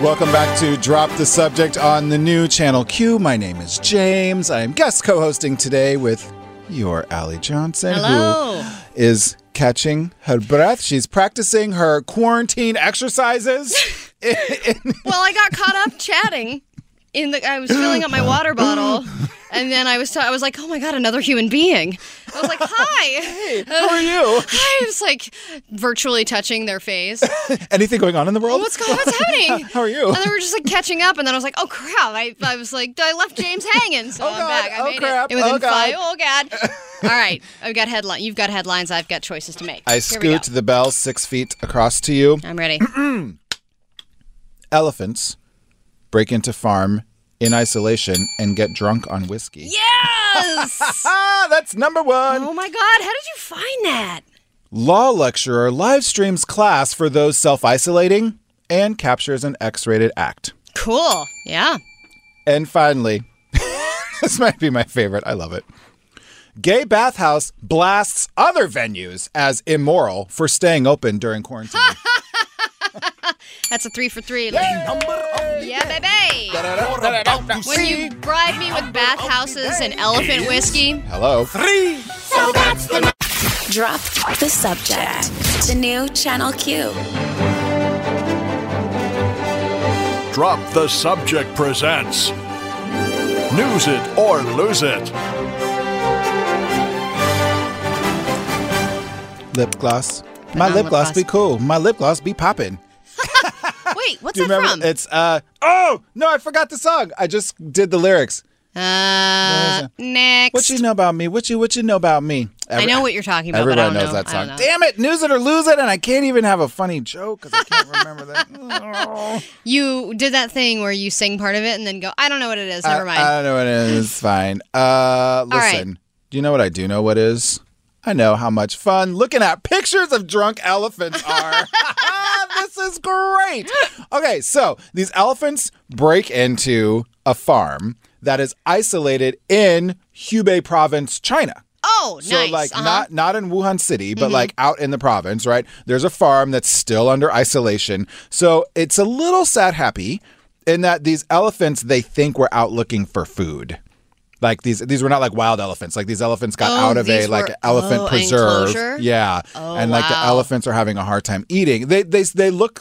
Welcome back to Drop the Subject on the new Channel Q. My name is James. I am guest co hosting today with your Allie Johnson, Hello. who is catching her breath. She's practicing her quarantine exercises. (laughs) (laughs) well, I got caught up chatting. In the, I was filling up my water (gasps) bottle, and then I was, t- I was like, "Oh my god, another human being!" I was like, (laughs) "Hi, hey, how are you?" (laughs) Hi, I was like virtually touching their face. (laughs) Anything going on in the world? What's going? What's happening? How are you? And then we were just like catching up, and then I was like, "Oh crap!" I, I was like, "I left James hanging." So oh I'm back. I Oh, made crap. it. Within Oh, God. Oh god! All right, I've got headline. You've got headlines. I've got choices to make. I Here scoot the bell six feet across to you. I'm ready. (clears throat) Elephants break into farm in isolation and get drunk on whiskey. Yes. (laughs) That's number one. Oh my god! How did you find that? Law lecturer live streams class for those self isolating and captures an X rated act. Cool. Yeah. And finally, (laughs) this might be my favorite. I love it. Gay bathhouse blasts other venues as immoral for staying open during quarantine. (laughs) (laughs) That's a three for three. Yeah, baby. When you bribe me with bathhouses and elephant whiskey. Hello. Three. So that's the. Drop the subject. The new Channel Q. Drop the Subject presents News It or Lose It. Lip gloss. My lip gloss gloss. be cool. My lip gloss be popping. (laughs) Wait, what's Do you that remember? from? It's uh oh no, I forgot the song. I just did the lyrics. Uh, next. What you know about me? What you what you know about me? I know what you're talking about. but I Everybody knows know. that song. know. Damn it, news it or lose it, and I can't even have a funny joke because I can't remember that. (laughs) (laughs) You did that thing where you sing part of it and then go, I don't know what it is. Never mind. I, I don't know what it is. It's fine. Uh, right. listen. Do you know what I do know what is? I know how much fun looking at pictures of drunk elephants are. (laughs) (laughs) this is great. Okay, so these elephants break into a farm that is isolated in Hubei province, China. oh, So nice. like uh-huh. not not in Wuhan city, but Mhm. like out in the province, right? There's a farm that's still under isolation. So it's a little sad happy in that these elephants they think we're out looking for food. Like these these were not like wild elephants. Like these elephants got Oh, out of a like were- elephant oh, preserve. enclosure? Yeah. Oh, and like the elephants are having a hard time eating. They they they look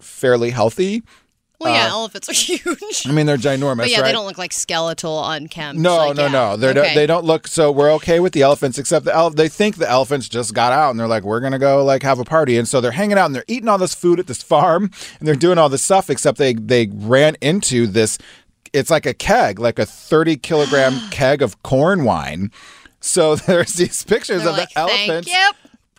fairly healthy. well, yeah, uh, elephants are (laughs) huge. I mean they're ginormous, but yeah, right? they don't look like skeletal unkempt. No, Like, no, yeah. no. They Okay. don't. They don't look. So we're okay with the elephants, except the ele- they think the elephants just got out, and they're like, we're gonna go like have a party, and so they're hanging out and they're eating all this food at this farm, and they're doing all this stuff, except they they ran into this. It's like a keg, like a thirty kilogram (gasps) keg of corn wine. So (laughs) there's these pictures They're of like, the "Thank elephants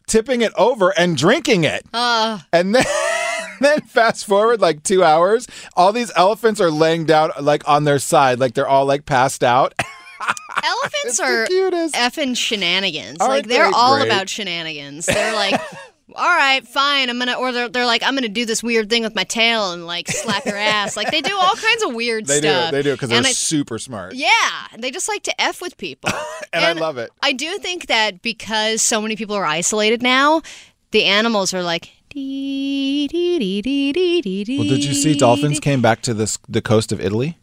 tipping it over and drinking it. Uh, And then, (laughs) then fast forward like two hours, all these elephants are laying down like on their side, like they're all like passed out. (laughs) elephants are effing shenanigans. Aren't like they're they all about shenanigans. They're like, all right, fine, I'm gonna, or they're, they're like, I'm gonna do this weird thing with my tail and like slap your ass. Like they do all kinds of weird They stuff. do, they do, because they're I- super smart. Yeah, they just like to f with people. (laughs) and, I love it. I do think that because so many people are isolated now, the animals are like. Dee, dee, dee, dee, dee, dee, dee. Well, did you see dolphins came back to this the coast of Italy?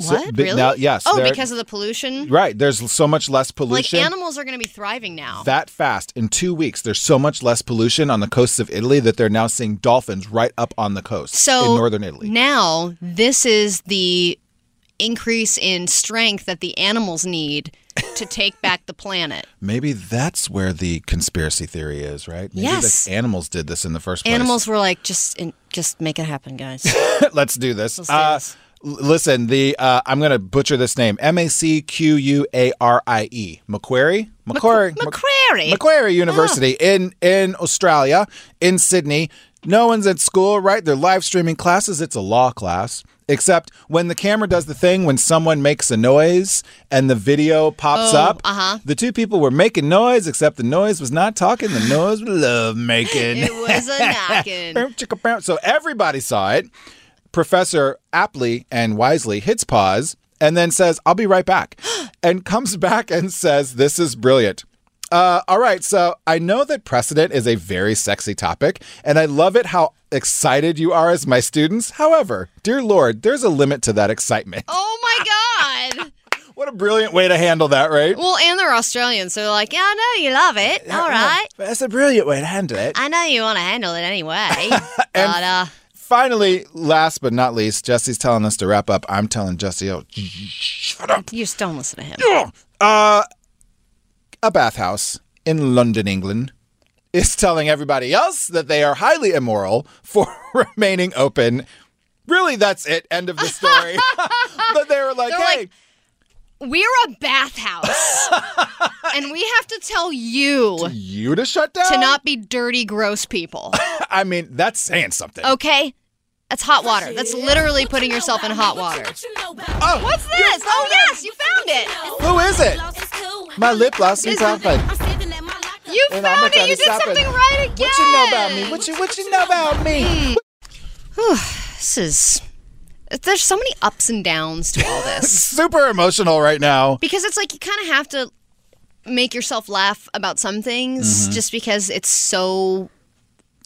So- What? but really? now- yes, Oh, because of the pollution. Right. There's so much less pollution. Like animals are going to be thriving now. that fast in two weeks, there's so much less pollution on the coasts of Italy that they're now seeing dolphins right up on the coast so in northern Italy. Now this is the increase in strength that the animals need to take back the planet. (laughs) Maybe that's where the conspiracy theory is, right? Maybe Yes. the animals did this in the first place. Animals were like, just in, just make it happen, guys. (laughs) Let's do this. Let's do Uh, this. Listen, the uh, I'm going to butcher this name. M A C Q U A R I E. Macquarie? Macquarie. Macquarie. Macquarie University in in Australia, in Sydney. No one's at school, right? They're live streaming classes. It's a law class. Except when the camera does the thing when someone makes a noise and the video pops Oh, up, uh-huh. the two people were making noise, except the noise was not talking. The noise was (laughs) love making. it was a knocking. (laughs) So everybody saw it. Professor aptly and wisely hits pause and then says, I'll be right back. (gasps) and comes back and says, This is brilliant. Uh, all right, so I know that precedent is a very sexy topic, and I love it how excited you are as my students. However, dear Lord, there's a limit to that excitement. Oh my (laughs) god. What a brilliant way to handle that, right? Well, and they're Australian, so they're like, yeah, I know you love it. All right. That's a brilliant way to handle it. I know you want to handle it anyway. (laughs) but uh, Finally, last but not least, Jesse's telling us to wrap up. I'm telling Jesse, oh, shut up. you just don't listen to him. Uh, a bathhouse in London, England, is telling everybody else that they are highly immoral for (laughs) remaining open. Really, that's it. End of the story. (laughs) but they were like, They're hey, like, We're a bathhouse, (laughs) and we have to tell you you to shut down. to not be dirty, gross people. I mean, that's saying something. Okay? That's hot water. That's literally putting yourself in hot water. Oh, What's this? Oh, yes, you found it. who is it? My lip gloss is open. You And I'm found trying it. You to did stop it. something right again. What you know about me? What you what you know about me? This is. There's so many ups and downs to all (laughs) this. Super emotional right now. because it's like you kind of have to make yourself laugh about some things Mhm. just because it's so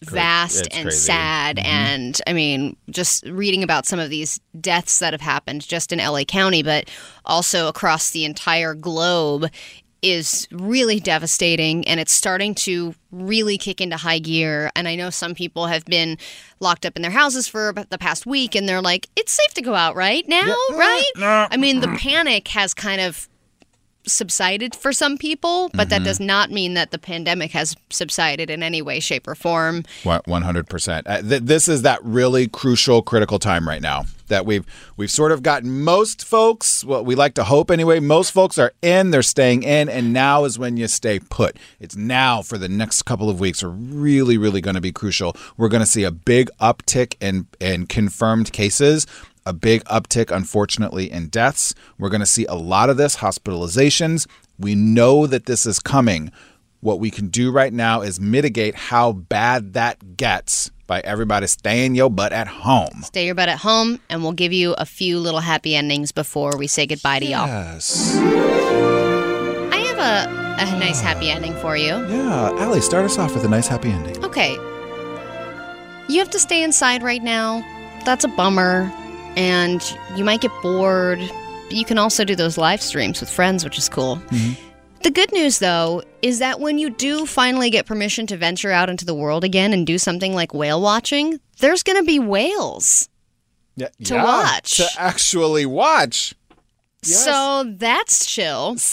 vast It's and crazy. sad. Mhm. and i mean just reading about some of these deaths that have happened just in la county but also across the entire globe is really devastating and it's starting to really kick into high gear. And i know some people have been locked up in their houses for the past week and they're like it's safe to go out right? Now? Right? I mean the (clears throat) panic has kind of subsided for some people, but that does not mean that the pandemic has subsided in any way, shape, or form. One hundred percent. Uh, This is that really crucial, critical time right now that we've we've sort of gotten most folks. What we like to hope anyway. Most folks are in. They're staying in, and now is when you stay put. It's now for the next couple of weeks are really, really going to be crucial. We're going to see a big uptick in in confirmed cases. A big uptick, unfortunately, in deaths. We're going to see a lot of this hospitalizations. We know that this is coming. What we can do right now is mitigate how bad that gets by everybody staying your butt at home. Stay your butt at home, and we'll give you a few little happy endings before we say goodbye to y'all. Yes. I have a, a nice happy ending for you. Yeah, Allie, start us off with a nice happy ending. Okay. You have to stay inside right now. That's a bummer. And you might get bored. But you can also do those live streams with friends, which is cool. Mm-hmm. The good news, though, is that when you do finally get permission to venture out into the world again and do something like whale watching, there's going to be whales. Yeah, To yeah, watch. To actually watch. Yes. So that's chill. (laughs)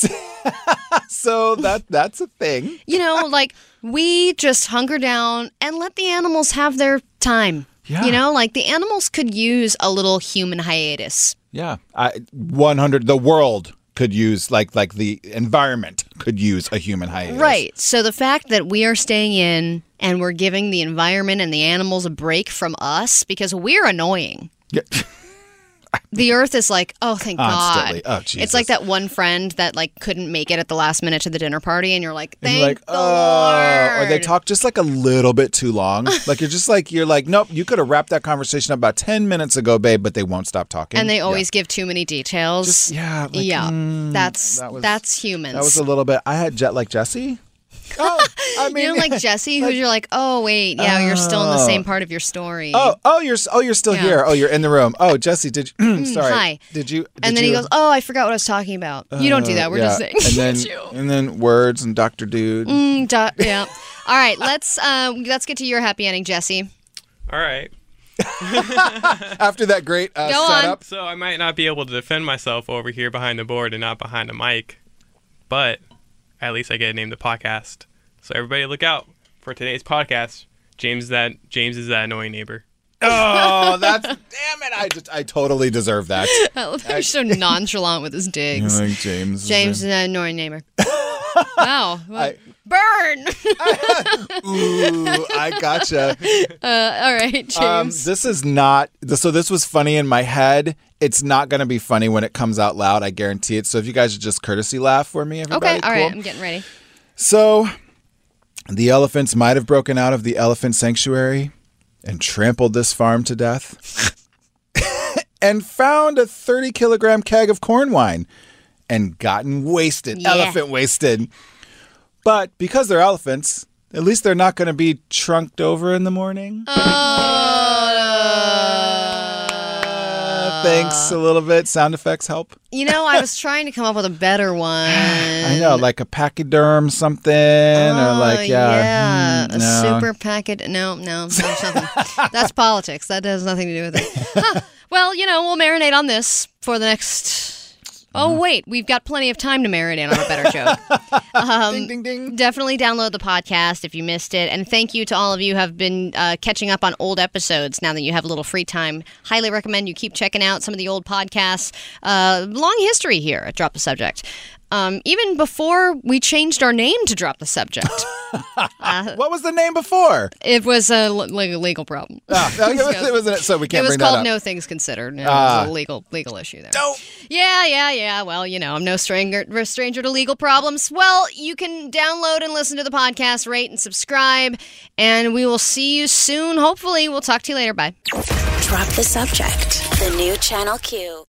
So that that's a thing. You know, like we just hunker down and let the animals have their time. Yeah. You know, like the animals could use a little human hiatus. Yeah. I 100 the world could use like like the environment could use a human hiatus. Right. So the fact that we are staying in and we're giving the environment and the animals a break from us because we're annoying. Yeah. (laughs) (laughs) The earth is like, oh, thank Constantly. God. Oh, It's like that one friend that like couldn't make it at the last minute to the dinner party, and you're like, And thank you're like, the oh, or they talk just like a little bit too long. (laughs) like you're just like you're like, nope, you could have wrapped that conversation up about ten minutes ago, babe, but they won't stop talking. and they Yeah. always give too many details. yeah, like, yeah. mm, that's that was- that's humans. That was a little bit. I had jet like Jesse. Oh, (laughs) I mean, you're like (laughs) Jesse, who's you're like, oh wait, yeah, you're still in the same part of your story. Oh, oh, you're oh, you're still Yeah. here. Oh, you're in the room. Oh, Jesse, did you? (clears throat) Sorry. hi. Did you? and did then he goes, oh, I forgot what I was talking about. you don't do that. We're Uh, just saying. And (laughs) then Chill. and then words and Doctor Dude. Mm, do- yeah. All right, let's uh, let's get to your happy ending, Jesse. All right. After that great uh, Go on. setup. So I might not be able to defend myself over here behind the board and not behind a mic, but at least I get to name the podcast. So everybody look out for today's podcast. James is that James is that annoying neighbor. Oh, (laughs) that's damn it! I just I totally deserve that. (laughs) I love how you're so nonchalant with his digs. You're like, James. James is an annoying neighbor. (laughs) wow. I- Burn. Ooh, I gotcha. uh, all right, James. Um, this is not. So this was funny in my head. It's not going to be funny when it comes out loud. I guarantee it. So if you guys would just courtesy laugh for me, everybody. okay, all right, cool? I'm getting ready. So, the elephants might have broken out of the elephant sanctuary and trampled this farm to death (laughs) and found a 30 kilogram keg of corn wine and gotten wasted, Yeah. elephant wasted. But because they're elephants, at least they're not going to be trunked over in the morning. Uh, thanks a little bit. Sound effects help. You know, I was trying to come up with a better (sighs) one. I know, like a pachyderm something, or like yeah, Oh, yeah, mm, a no. super packet. No, no, nothing. (laughs) That's politics. That has nothing to do with it. Huh. Well, you know, we'll marinate on this for the next. Oh wait, we've got plenty of time to marinate on a better joke. (laughs) Um, ding ding ding. Definitely download the podcast if you missed it, and thank you to all of you who have been uh, catching up on old episodes now that you have a little free time. Highly recommend you keep checking out some of the old podcasts. Uh, long history here at Drop the Subject. Um, even before we changed our name to Drop the Subject, (laughs) what was the name before? it was a l- legal, legal problem. (laughs) Ah, it, was, it wasn't. So we It can't It was bring called that up. No Things Considered. It Ah. was a legal legal issue there. Yeah, yeah, yeah. Well, you know, I'm no stranger stranger to legal problems. Well, you can download and listen to the podcast, rate and subscribe, and we will see you soon. Hopefully, we'll talk to you later. Bye. Drop the subject. The new Channel Q.